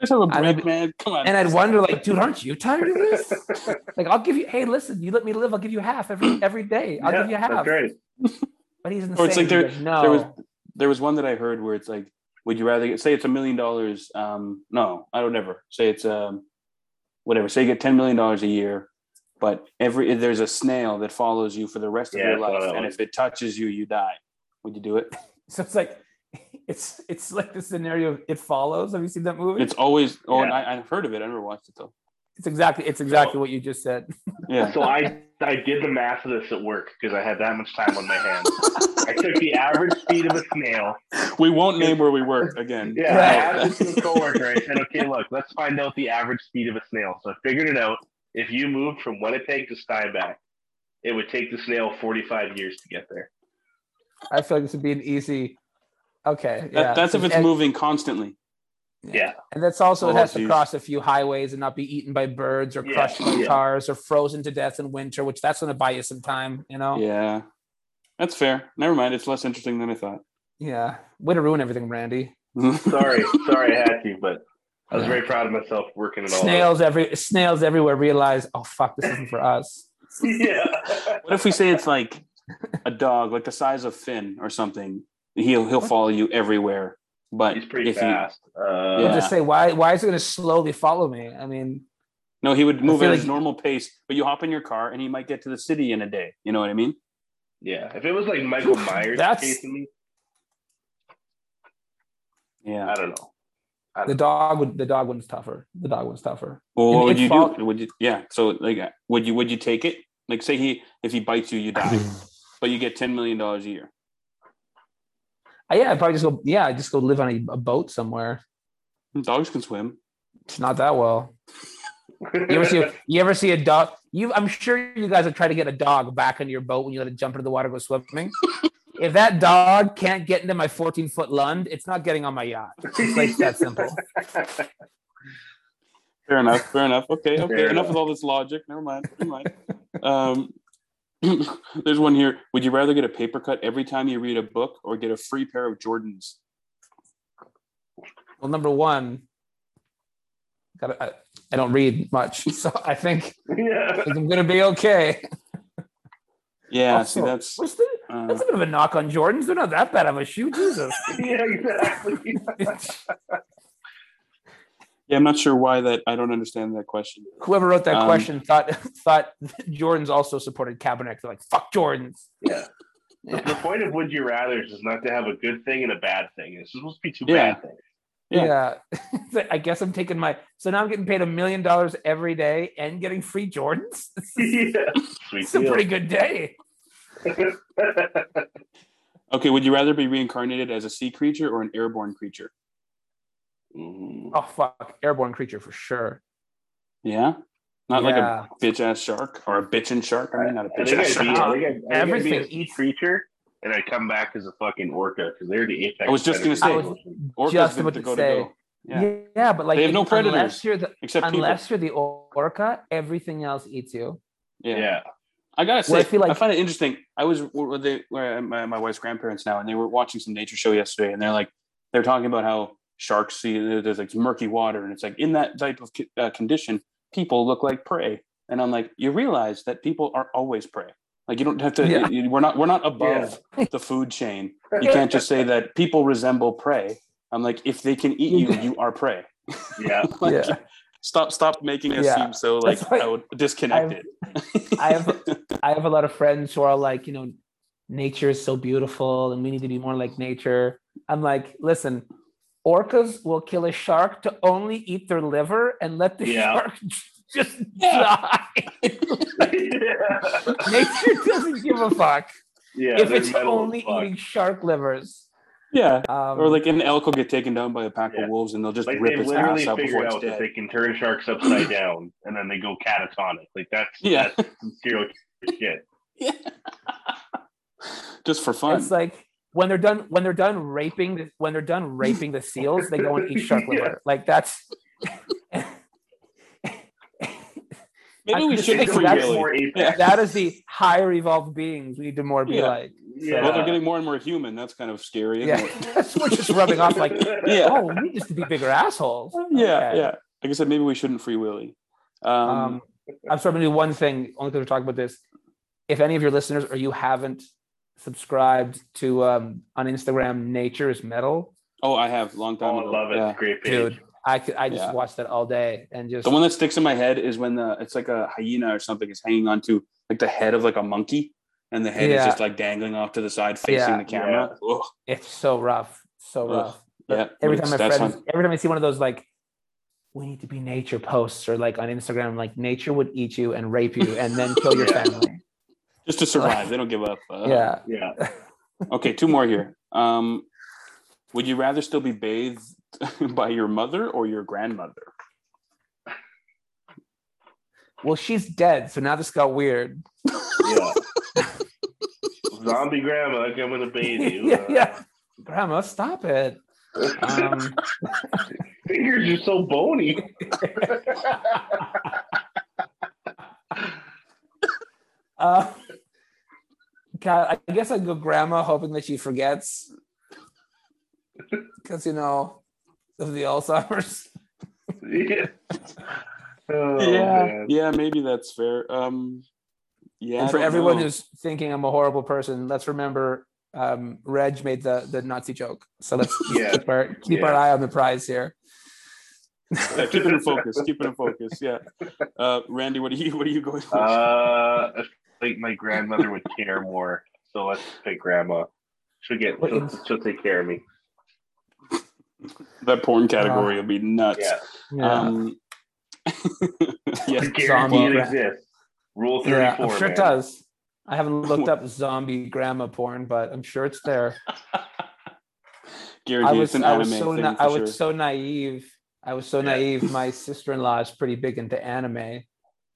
Just have a I break, mean- man. Come on. and I'd wonder, like, dude, aren't you tired of this? (laughs) Like, I'll give you. Hey, listen, you let me live. I'll give you half every every day. I'll Yeah, give you half. That's right. But he's insane. Or it's like there- He's no. there was there was one that I heard where it's like, would you rather get, say it's a million dollars? Um, no, I don't ever say it's um, whatever. Say you get ten million dollars a year, but every there's a snail that follows you for the rest of Yeah, your life, and if it touches you, you die. Would you do it? (laughs) so it's like it's it's like the scenario It Follows. Have you seen that movie? It's always. Oh, and Yeah. I, I've heard of it. I never watched it though. It's exactly it's exactly what you just said. (laughs) Yeah. So I I did the math of this at work because I had that much time on my hands. I took the average speed of a snail. we won't name where we work again. Yeah, I Yeah. asked this to a coworker. I said, okay, look, let's find out the average speed of a snail. So I figured it out. If you moved from Winnipeg to Steinbach, it would take the snail 45 years to get there. I feel like this would be an easy. Okay, That, that's if it's and, moving constantly. Yeah. and that's also it Oh, has to cross a few highways and not be eaten by birds or Yeah, crushed by yeah. cars or frozen to death in winter, which that's going to buy you some time. You know. Yeah. That's fair. Never mind. It's less interesting than I thought. Yeah. Way to ruin everything, Randy. (laughs) Sorry, sorry I had to, but I was Yeah. very proud of myself working it all. out. snails every snails everywhere realize, oh fuck, this isn't for us. (laughs) yeah. What if we say it's like (laughs) a dog, like the size of Finn or something? He'll he'll follow you everywhere. But He's pretty if he fast. Uh, Yeah. Just say why why is it gonna slowly follow me? I mean, no, he would move feel at his like- normal pace, but you hop in your car and he might get to the city in a day. You know what I mean? yeah. If it was like Michael (laughs) Myers That's- chasing me, Yeah. I don't know. I the don't dog would the dog one's tougher. The dog one's tougher. Well, And what would you fol- do? Would you? Yeah. So like, would you would you take it? Like, say he if he bites you, you die, (laughs) but you get ten million dollars a year. Uh, yeah, I'd probably just go. Yeah, I'd just go live on a, a boat somewhere. Dogs can swim. It's not that well. You ever see? (laughs) You ever see a dog? You, I'm sure you guys have tried to get a dog back on your boat when you let it jump into the water, go swimming. if that dog can't get into my 14 foot Lund, it's not getting on my yacht. It's like that simple. Fair enough. Fair enough. Okay. Okay. Fair enough enough. with all this logic. Never mind. Never mind. Um, (laughs) there's one here. Would you rather get a paper cut every time you read a book or get a free pair of Jordans? Well, number one, gotta, I, I don't read much, (laughs) so I think, yeah. I think I'm gonna be okay. Yeah. Also, see, that's. what's the, Uh, that's a bit of a knock on Jordans. They're not that bad of a shoe, Jesus. (laughs) Yeah, exactly. Yeah. I'm not sure why that. I don't understand that question. Whoever wrote that Um, question thought (laughs) thought Jordans also supported Kaepernick. They're like, fuck Jordans. (laughs) Yeah. The point of Would You Rather is not to have a good thing and a bad thing. It's supposed to be two Yeah. bad things. Yeah. Yeah. (laughs) I guess I'm taking my so now I'm getting paid a million dollars every day and getting free Jordans. yeah. It's a pretty good day. Okay. Would you rather be reincarnated as a sea creature or an airborne creature? Mm. Oh fuck, airborne creature for sure. Yeah. Not like a bitch ass shark or a bitchin' shark. I mean, not a bitch ass I'd be, shark. I think I'd, I think be Everything eats- creature, and I come back as a fucking orca because they're the apex. I was just gonna predators. say. Orcas Just about to to go say. go. Yeah. Yeah. but like They have no if- predators, unless you're the Except people. unless you're the orca, everything else eats you. Yeah. Yeah. I gotta Well, say, I feel like- I find it interesting. I was where they, where my, my wife's grandparents now, and they were watching some nature show yesterday, and they're like, they're talking about how sharks see there's like murky water, and it's like in that type of co- uh, condition, people look like prey. And I'm like, you realize that people are always prey. Like you don't have to. Yeah. you- we're not. We're not above (laughs) the food chain. You can't just say (laughs) that people resemble prey. I'm like, if they can eat you, you are prey. Yeah. (laughs) Like, Yeah. Stop. Stop making us Yeah. seem so like That's why out- disconnected. I have I have a lot of friends who are like, you know, nature is so beautiful and we need to be more like nature. I'm like, listen, orcas will kill a shark to only eat their liver and let the Yeah. shark (laughs) just Yeah. die. (laughs) nature doesn't give a fuck Yeah, if it's only eating shark livers. yeah. Um, Or like an elk will get taken down by a pack Yeah. of wolves and they'll just Like rip they its literally ass out before figured it's out that dead. they can turn sharks upside down and then they go catatonic. Like that's Yeah. that's some serial killer shit. (laughs) just for fun. it's like when they're done when they're done raping the, when they're done raping the seals, they go and eat (laughs) shark Yeah. liver. Like that's Maybe we should saying free that's more apex. That is the higher evolved beings we need to more be Yeah. like. Yeah. Well, they're getting more and more human. That's kind of scary, Yeah, (laughs) that's we're just rubbing off like, (laughs) Yeah. oh, we used to be bigger assholes. Yeah, Okay. yeah. Like I said, maybe we shouldn't free Willy. Um, Um, I'm sorry, I'm gonna do one thing only because we're talking about this. If any of your listeners or you haven't subscribed to um, on Instagram, Nature is Metal, oh, I have long time Oh, I ago. love it. Yeah. Great page. dude. I could, I just Yeah. watched that all day and just The one that sticks in my head is when the it's like a hyena or something is hanging onto like the head of like a monkey, and the head is just like dangling off to the side, facing Yeah. the camera. Ugh. it's so rough, so Ugh. rough. But Yeah, every time my that's friends, every time I see one of those like, we need to be nature posts or like on Instagram, like nature would eat you and rape you and then kill your (laughs) family. Just to survive. they don't give up. Uh, Yeah. Yeah. (laughs) Okay, two more here. Um, would you rather still be bathed (laughs) by your mother or your grandmother? Well, she's dead, so now this got weird. Yeah. (laughs) Zombie grandma coming to bathe you. yeah, yeah. Grandma, stop it. Um, Fingers are so bony. uh, God, I guess I'd go grandma, hoping that she forgets. (laughs) Because, you know, of the Alzheimer's. Yeah. (laughs) Oh, yeah, man. yeah, maybe that's fair. Um, yeah, and for everyone know. who's thinking I'm a horrible person, let's remember um, Reg made the the Nazi joke. So let's (laughs) Yeah. keep our keep our eye on the prize here. yeah, keep it in focus. Keep it in focus. Yeah. Uh, Randy, what are you? What are you going for? Uh, I think my grandmother would care more. So let's pick grandma. She'll get. She'll, she'll take care of me. that porn category will be nuts. Yeah. Yeah. Um, (laughs) yeah. I guarantee Zombie it exists. Rule yeah, thirty-four. I'm sure man. it does. I haven't looked up zombie grandma porn, but I'm sure it's there. (laughs) Guarantee I was an I was so na- I sure. was so naive. I was so Yeah. naive. My (laughs) sister-in-law is pretty big into anime,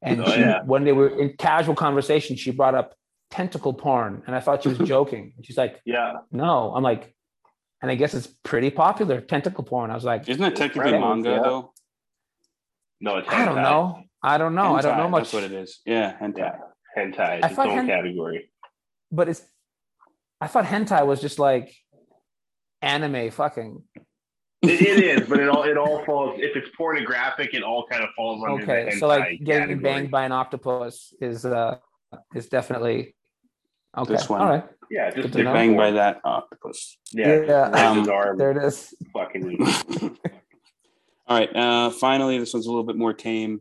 and Oh, she, yeah. when they were in casual conversation, she brought up tentacle porn, and I thought she was (laughs) joking. And she's like, Yeah. "No," I'm like, and I guess it's pretty popular tentacle porn. I was like, Isn't it technically Right. manga Yeah. though? No, it's I don't know. I don't know. I don't know much. That's what it is. Yeah, hentai. Yeah. Hentai. I It's its own hen- category. But it's. I thought hentai was just like anime fucking. It, it (laughs) is, but it all it all falls. If it's pornographic, it all kind of falls under Okay, hentai so like getting category. banged by an octopus is uh is definitely okay. This one. All right, Yeah, just Good to different know. Banged by that octopus. Yeah. Yeah. Um, there it is. fucking. (laughs) All right. Uh, finally, this one's a little bit more tame.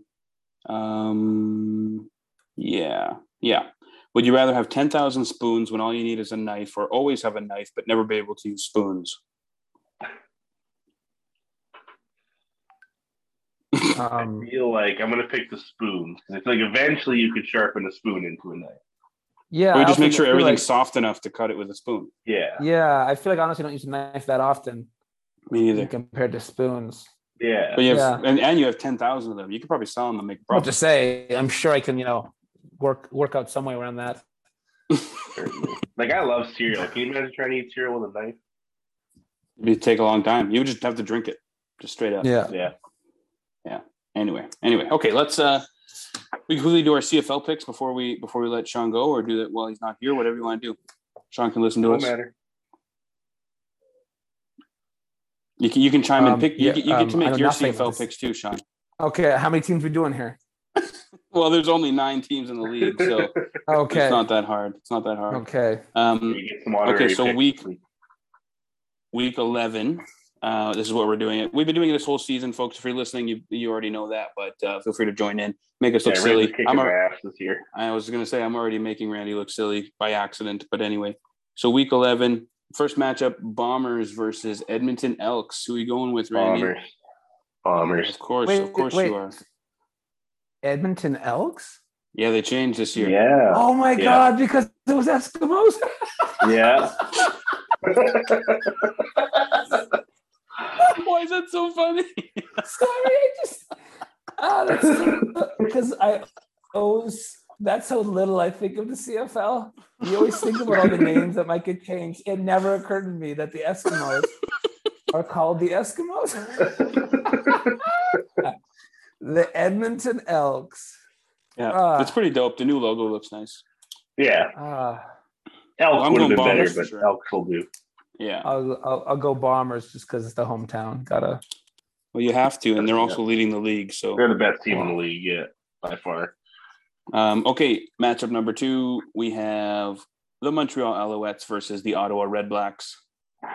Um, yeah, yeah. Would you rather have ten thousand spoons when all you need is a knife, or always have a knife but never be able to use spoons? Um, I feel like I'm gonna pick the spoon because it's like eventually you could sharpen a spoon into a knife. yeah, we just make sure everything's like- soft enough to cut it with a spoon. Yeah, yeah, I feel like honestly, I don't use a knife that often Me neither. compared to spoons. yeah. But you have, Yeah. and, and you have ten thousand of them. You could probably sell them and make a I'll profit. just say, I'm sure I can, you know, work work out some way around that. like I love cereal. Can you imagine trying to eat cereal with a knife? It'd take a long time. You would just have to drink it, just straight up. Yeah. Yeah. Anyway, anyway, okay. Let's uh, we quickly do our CFL picks before we before we let Sean go, or do that while he's not here. Whatever you want to do. Sean can listen to No us. matter. You can you can chime in. Um, Pick you, yeah, get, you um, get to make your CFL picks too, Sean. Okay, how many teams we doing here? (laughs) Well, there's only nine teams in the league, so (laughs) Okay. it's not that hard. It's not that hard. Okay. Um, You get some honorary so picks. week- week 11 uh, this is what we're doing It. we've been doing it this whole season folks if you're listening you, you already know that but uh, feel free to join in make us look Rams silly I'm my a, ass this year. i was going to say i'm already making randy look silly by accident but anyway so week 11 first matchup bombers versus edmonton elks who are you going with randy Bombers. Bombers. of course Wait, of course wait. you are Edmonton Elks? yeah they changed this year Yeah. Oh my Yeah. god, because it was Eskimos. Yeah. (laughs) (laughs) (laughs) (laughs) why is that so funny (laughs) Sorry, I just ah, that's (laughs) because I always that's how little I think of the CFL. You always think about all the names that might get changed. It never occurred to me that the Eskimos are called the Eskimos. the Edmonton Elks. yeah Ah. it's pretty dope the new logo looks nice yeah. Ah, Elks I'm would have been better, but sure. Elks will do. Yeah I'll, I'll I'll go Bombers just because it's the hometown. Gotta. well you have to and they're Yeah. also leading the league so They're the best team in the league, yeah, by far. Um, okay, matchup number two, we have the Montreal Alouettes versus the Ottawa Red Blacks. I'm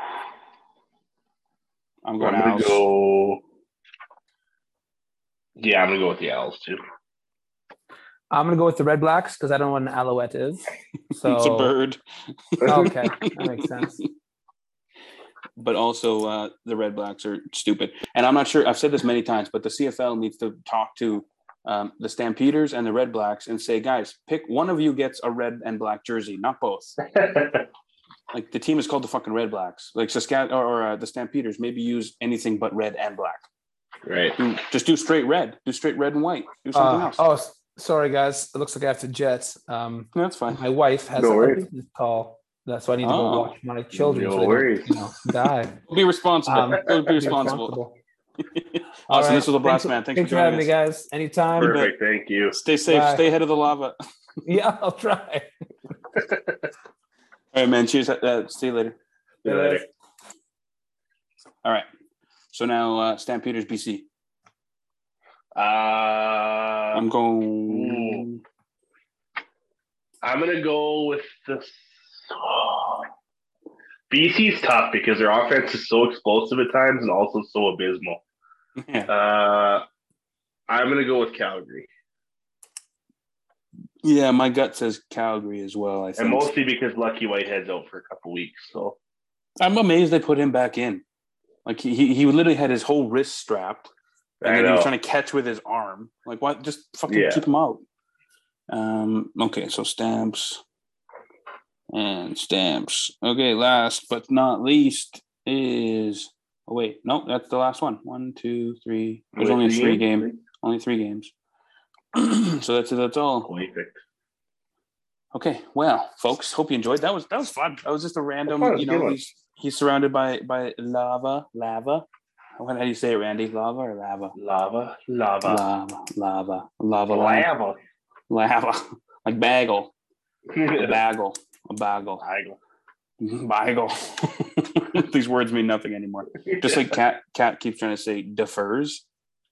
I'm going gonna Owls. go. Yeah, I'm gonna go with the Owls too. I'm gonna go with the Red Blacks because I don't know what an Alouette is. So (laughs) it's a bird, okay, that makes sense. (laughs) but also uh, the Red Blacks are stupid. And I'm not sure. I've said this many times, but the CFL needs to talk to um, the Stampeders and the Red Blacks and say, guys, pick one of you gets a red and black jersey, not both. (laughs) Like the team is called the fucking Red Blacks. Like Saskatchewan or, or uh, the Stampeders, maybe use anything but red and black. right. Do, just do straight red. Do straight red and white. Do something Uh, else. oh, sorry guys. It looks like I have to jet. Um, No, that's fine. my wife has No a business call. That's why I need to Oh. go watch my children. No so they don't. You know, die. (laughs) Be responsible. Um, Be be responsible. Awesome. (laughs) right. This was a blast, Thanks- man. Thanks, Thanks for for having joining me, us. guys. Anytime. Perfect. Thank you. Stay safe. Bye. Stay ahead of the lava. (laughs) Yeah, I'll try. right, man. Cheers. Uh, see you later. See you later. All right. So now, uh, Stampeders, BC. Uh, I'm going. I'm gonna go with the. (sighs) BC's tough because their offense is so explosive at times and also so abysmal. Yeah. Uh, I'm gonna go with Calgary, yeah, my gut says Calgary as well. I and mostly because Lucky Whitehead's out for a couple weeks. So I'm amazed they put him back in. Like he he, he literally had his whole wrist strapped, and I then he was trying to catch with his arm. Like what? Just fucking Yeah. keep him out. Um. Okay. So stamps and stamps. Okay. Last but not least is. Oh wait, no, that's the last one. One, two, three. There's only a Three three games? game. Only three games. (clears throat) so that's it. That's all. Okay, well, folks, hope you enjoyed. That was that was fun. That was just a random, you know, he's he's surrounded by by lava, lava. What how do you say it, Randy? Lava or lava? Lava, lava, Lava, lava, lava, lava, lava. lava, like bagel, (laughs) bagel, a bagel, bagel. These words mean nothing anymore. Just like (laughs) cat, cat keeps trying to say defers,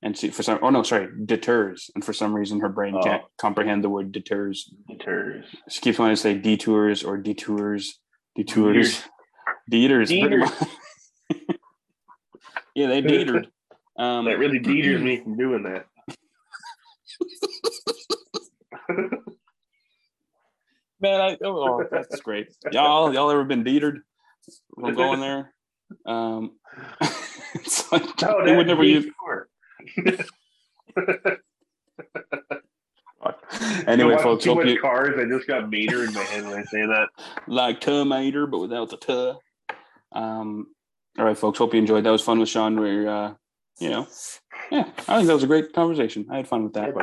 and she for some. Oh no, sorry, deters, and for some reason her brain Oh. can't comprehend the word deters. deters. She keeps wanting to say detours or detours, detours, deters. Deters. (laughs) yeah, they detered. Um, That really deters me (laughs) from doing that. Man, I, oh, that's great. Y'all, y'all ever been detered? We're going there. Um, (laughs) it's like No, they would never use. detour. (laughs) Anyway, watch folks, hope you cars. I just got Mater in my head when I say that. like Terminator, but without the tuh. Um, all right, folks. Hope you enjoyed. That was fun with Sean. We're, uh, you know, yeah, I think that was a great conversation. I had fun with that.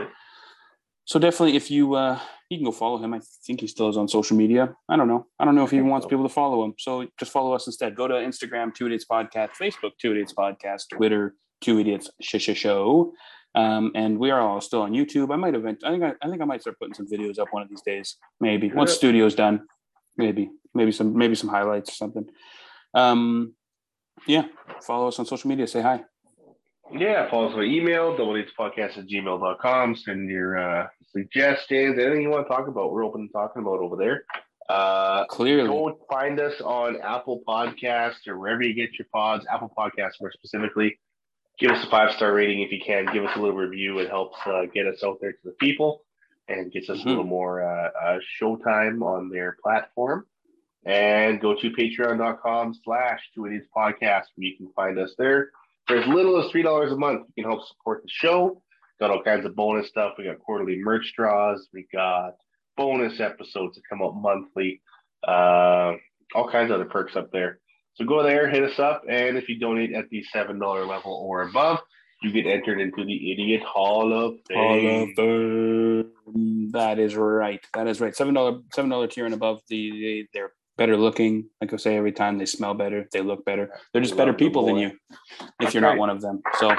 So definitely, if you uh, you can go follow him. I think he still is on social media. I don't know. I don't know if he even wants people to follow him. So just follow us instead. Go to Instagram, Two Idiots Podcast, Facebook, Two Idiots Podcast, Twitter, Two Idiots Shisha Show. Um, and we are all still on YouTube. I might have. I think. I, I think I might start putting some videos up one of these days. Maybe once studio's done. Maybe. Maybe some. Maybe some highlights or something. Um, yeah. Follow us on social media. Say hi. Yeah, follow us on email, double dates podcast at gmail.com. Send your uh, suggestions, anything you want to talk about. We're open to talking about over there. Uh, Clearly. go find us on Apple Podcasts or wherever you get your pods, Apple Podcasts more specifically. Give us a five star rating if you can. Give us a little review. It helps uh, get us out there to the people and gets us Mhm. a little more uh, uh, showtime on their platform. And go to patreon.com slash two idiots podcast where you can find us there. For as little as $3 a month, you can help support the show. Got all kinds of bonus stuff. We got quarterly merch draws. We got bonus episodes that come out monthly. Uh, all kinds of other perks up there. So go there, hit us up, and if you donate at the seven dollar level or above, you get entered into the Idiot Hall of Hall Fame. of Fame. That is right. That is right. Seven dollar seven dollar tier and above. The they, they're better looking. Like I say every time, they smell better. They look better. They're just better people than you. If you're not one of them. So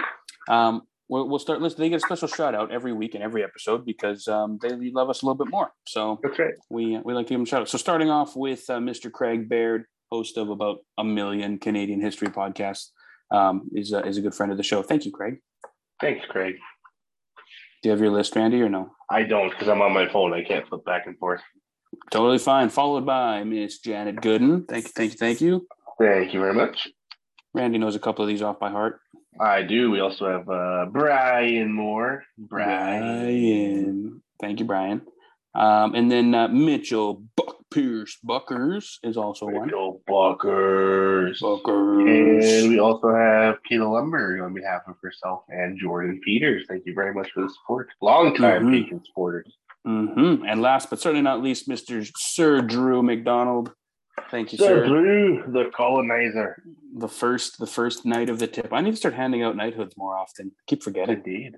um, we'll, we'll start. Listen, they get a special shout out every week in every episode because um, they love us a little bit more. So That's right. we we like to give them a shout out. So starting off with uh, Mr. Craig Baird, host of about a million Canadian history podcasts, um, is a, is a good friend of the show. Thank you, Craig. Thanks, Craig. Do you have your list, Randy, or no? I don't because I'm on my phone. I can't flip back and forth. Totally fine. Followed by Miss Janet Gooden. Thank you, thank you, thank you. Thank you very much. Randy knows a couple of these off by heart. I do. We also have uh, Brian Moore. Brian. Brian. Thank you, Brian. Um, and then uh, Mitchell Buck Pierce Buckers is also one. Mitchell Buckers. Buckers. And we also have Kayla Lumber on behalf of herself and Jordan Peters. Thank you very much for the support. Long time Mhm. patient supporters. Hmm And last but certainly not least, Mr. Sir Drew McDonald. Thank you, Sir sir. Drew, the colonizer. The first, the first night of the tip. I need to start handing out knighthoods more often. Keep forgetting. Indeed.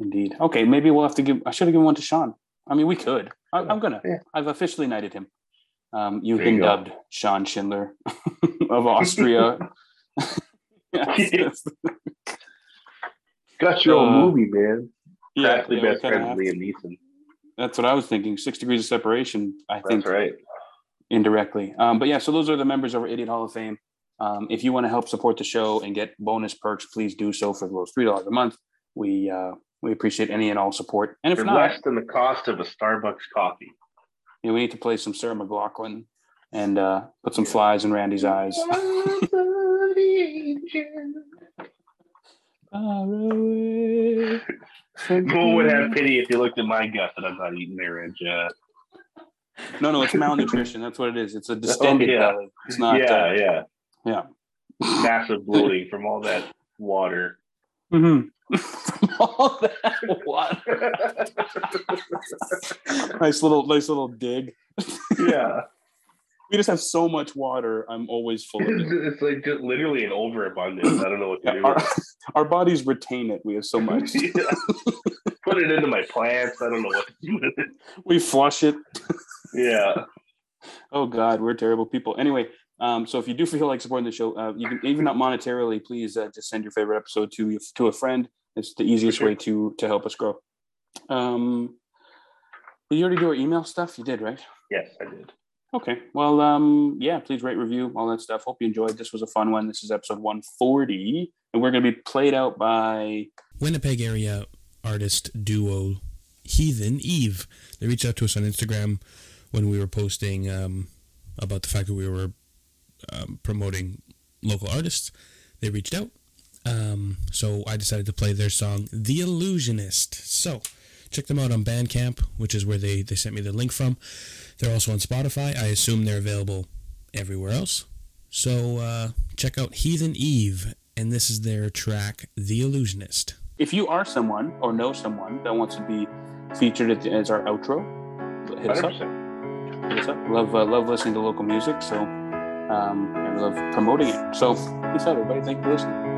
Indeed. Okay, maybe we'll have to give. I should have given one to Sean. I mean, we could. I, I'm gonna. Yeah. I've officially knighted him. Um, you've There been go. dubbed Sean Schindler (laughs) of Austria. (laughs) Yes, yes. Got your own Uh, movie, man. yeah, Practically yeah, best friend have with to. Liam Neeson. That's what I was thinking. Six degrees of separation. I That's think right. indirectly. Um, but yeah, so those are the members of our Idiot Hall of Fame. Um, if you want to help support the show and get bonus perks, please do so for those three dollars a month. We uh, we appreciate any and all support. And if For not, less than the cost of a Starbucks coffee. yeah, we need to play some Sarah McLachlan and uh, put some flies in Randy's eyes. No one would have pity if you looked at my gut that I'm not eating marriage. Uh, No, no, it's (laughs) malnutrition. That's what it is. It's a distended Oh, yeah. belly. It's not. yeah, uh, yeah. yeah. Massive bloating from all that water. Mm-hmm. From (laughs) all that water. (laughs) nice little, nice little dig. yeah. We just have so much water. I'm always full of it. It's like just literally an overabundance. I don't know what to Yeah, do. our, (laughs) our bodies retain it. We have so much. (laughs) Yeah. Put it into my plants. I don't know what to do with it. We flush it. Yeah. (laughs) Oh God, we're terrible people. Anyway, um, so if you do feel like supporting the show, uh, you can even not monetarily, please uh, just send your favorite episode to to a friend. It's the easiest sure. way to to help us grow. Um, you already do our email stuff? You did, right? Yes, I did. Okay. Well, um, yeah, please rate, review, all that stuff. Hope you enjoyed. This was a fun one. This is episode 140, and we're going to be played out by. Winnipeg area artist duo Heathen Eve. They reached out to us on Instagram when we were posting um, about the fact that we were um, promoting local artists. They reached out. Um, so I decided to play their song, The Illusionist. So check them out on Bandcamp, which is where they, they sent me the link from. They're also on Spotify. I assume they're available everywhere else. So uh, check out Heathen Eve, and this is their track, The Illusionist. If you are someone or know someone that wants to be featured as our outro, hit us up. Hit us up. Love uh, love listening to local music. So um, and we love promoting it. So peace out, everybody. Thank you for listening.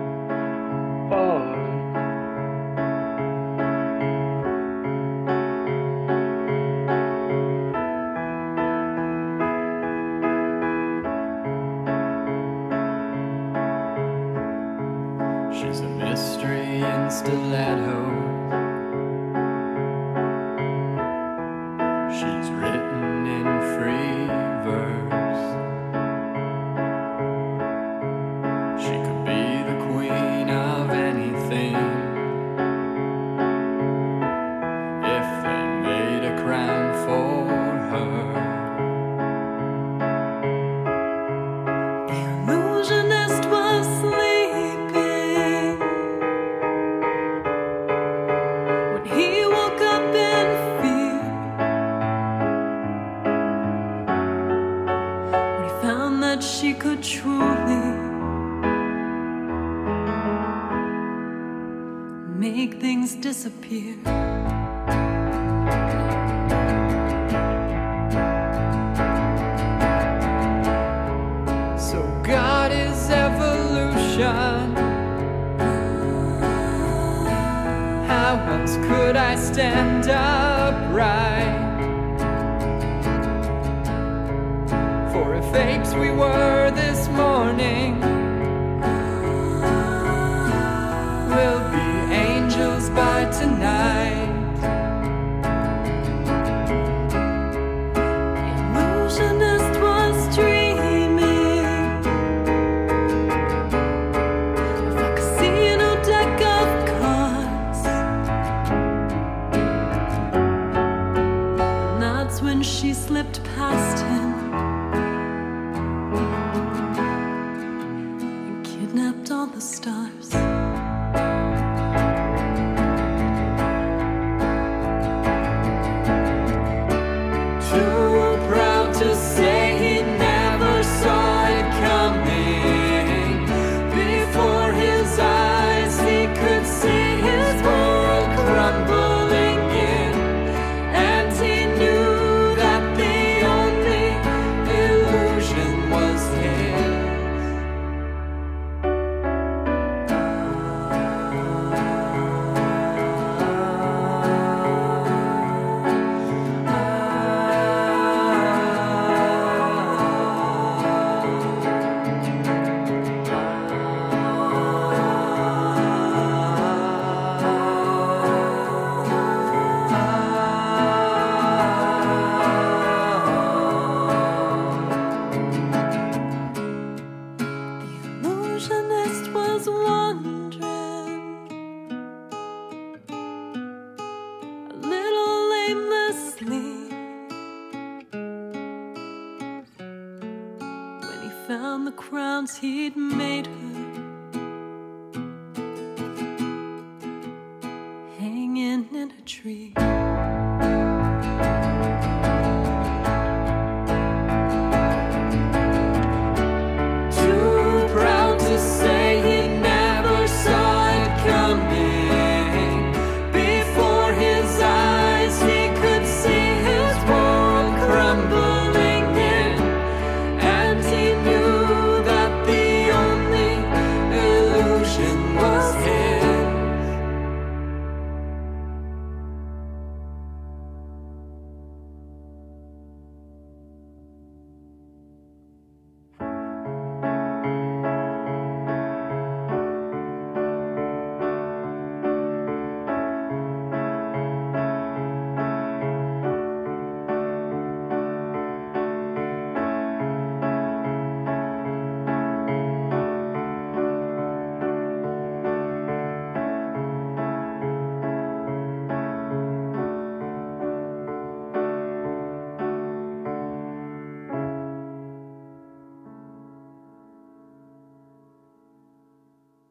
Slipped past him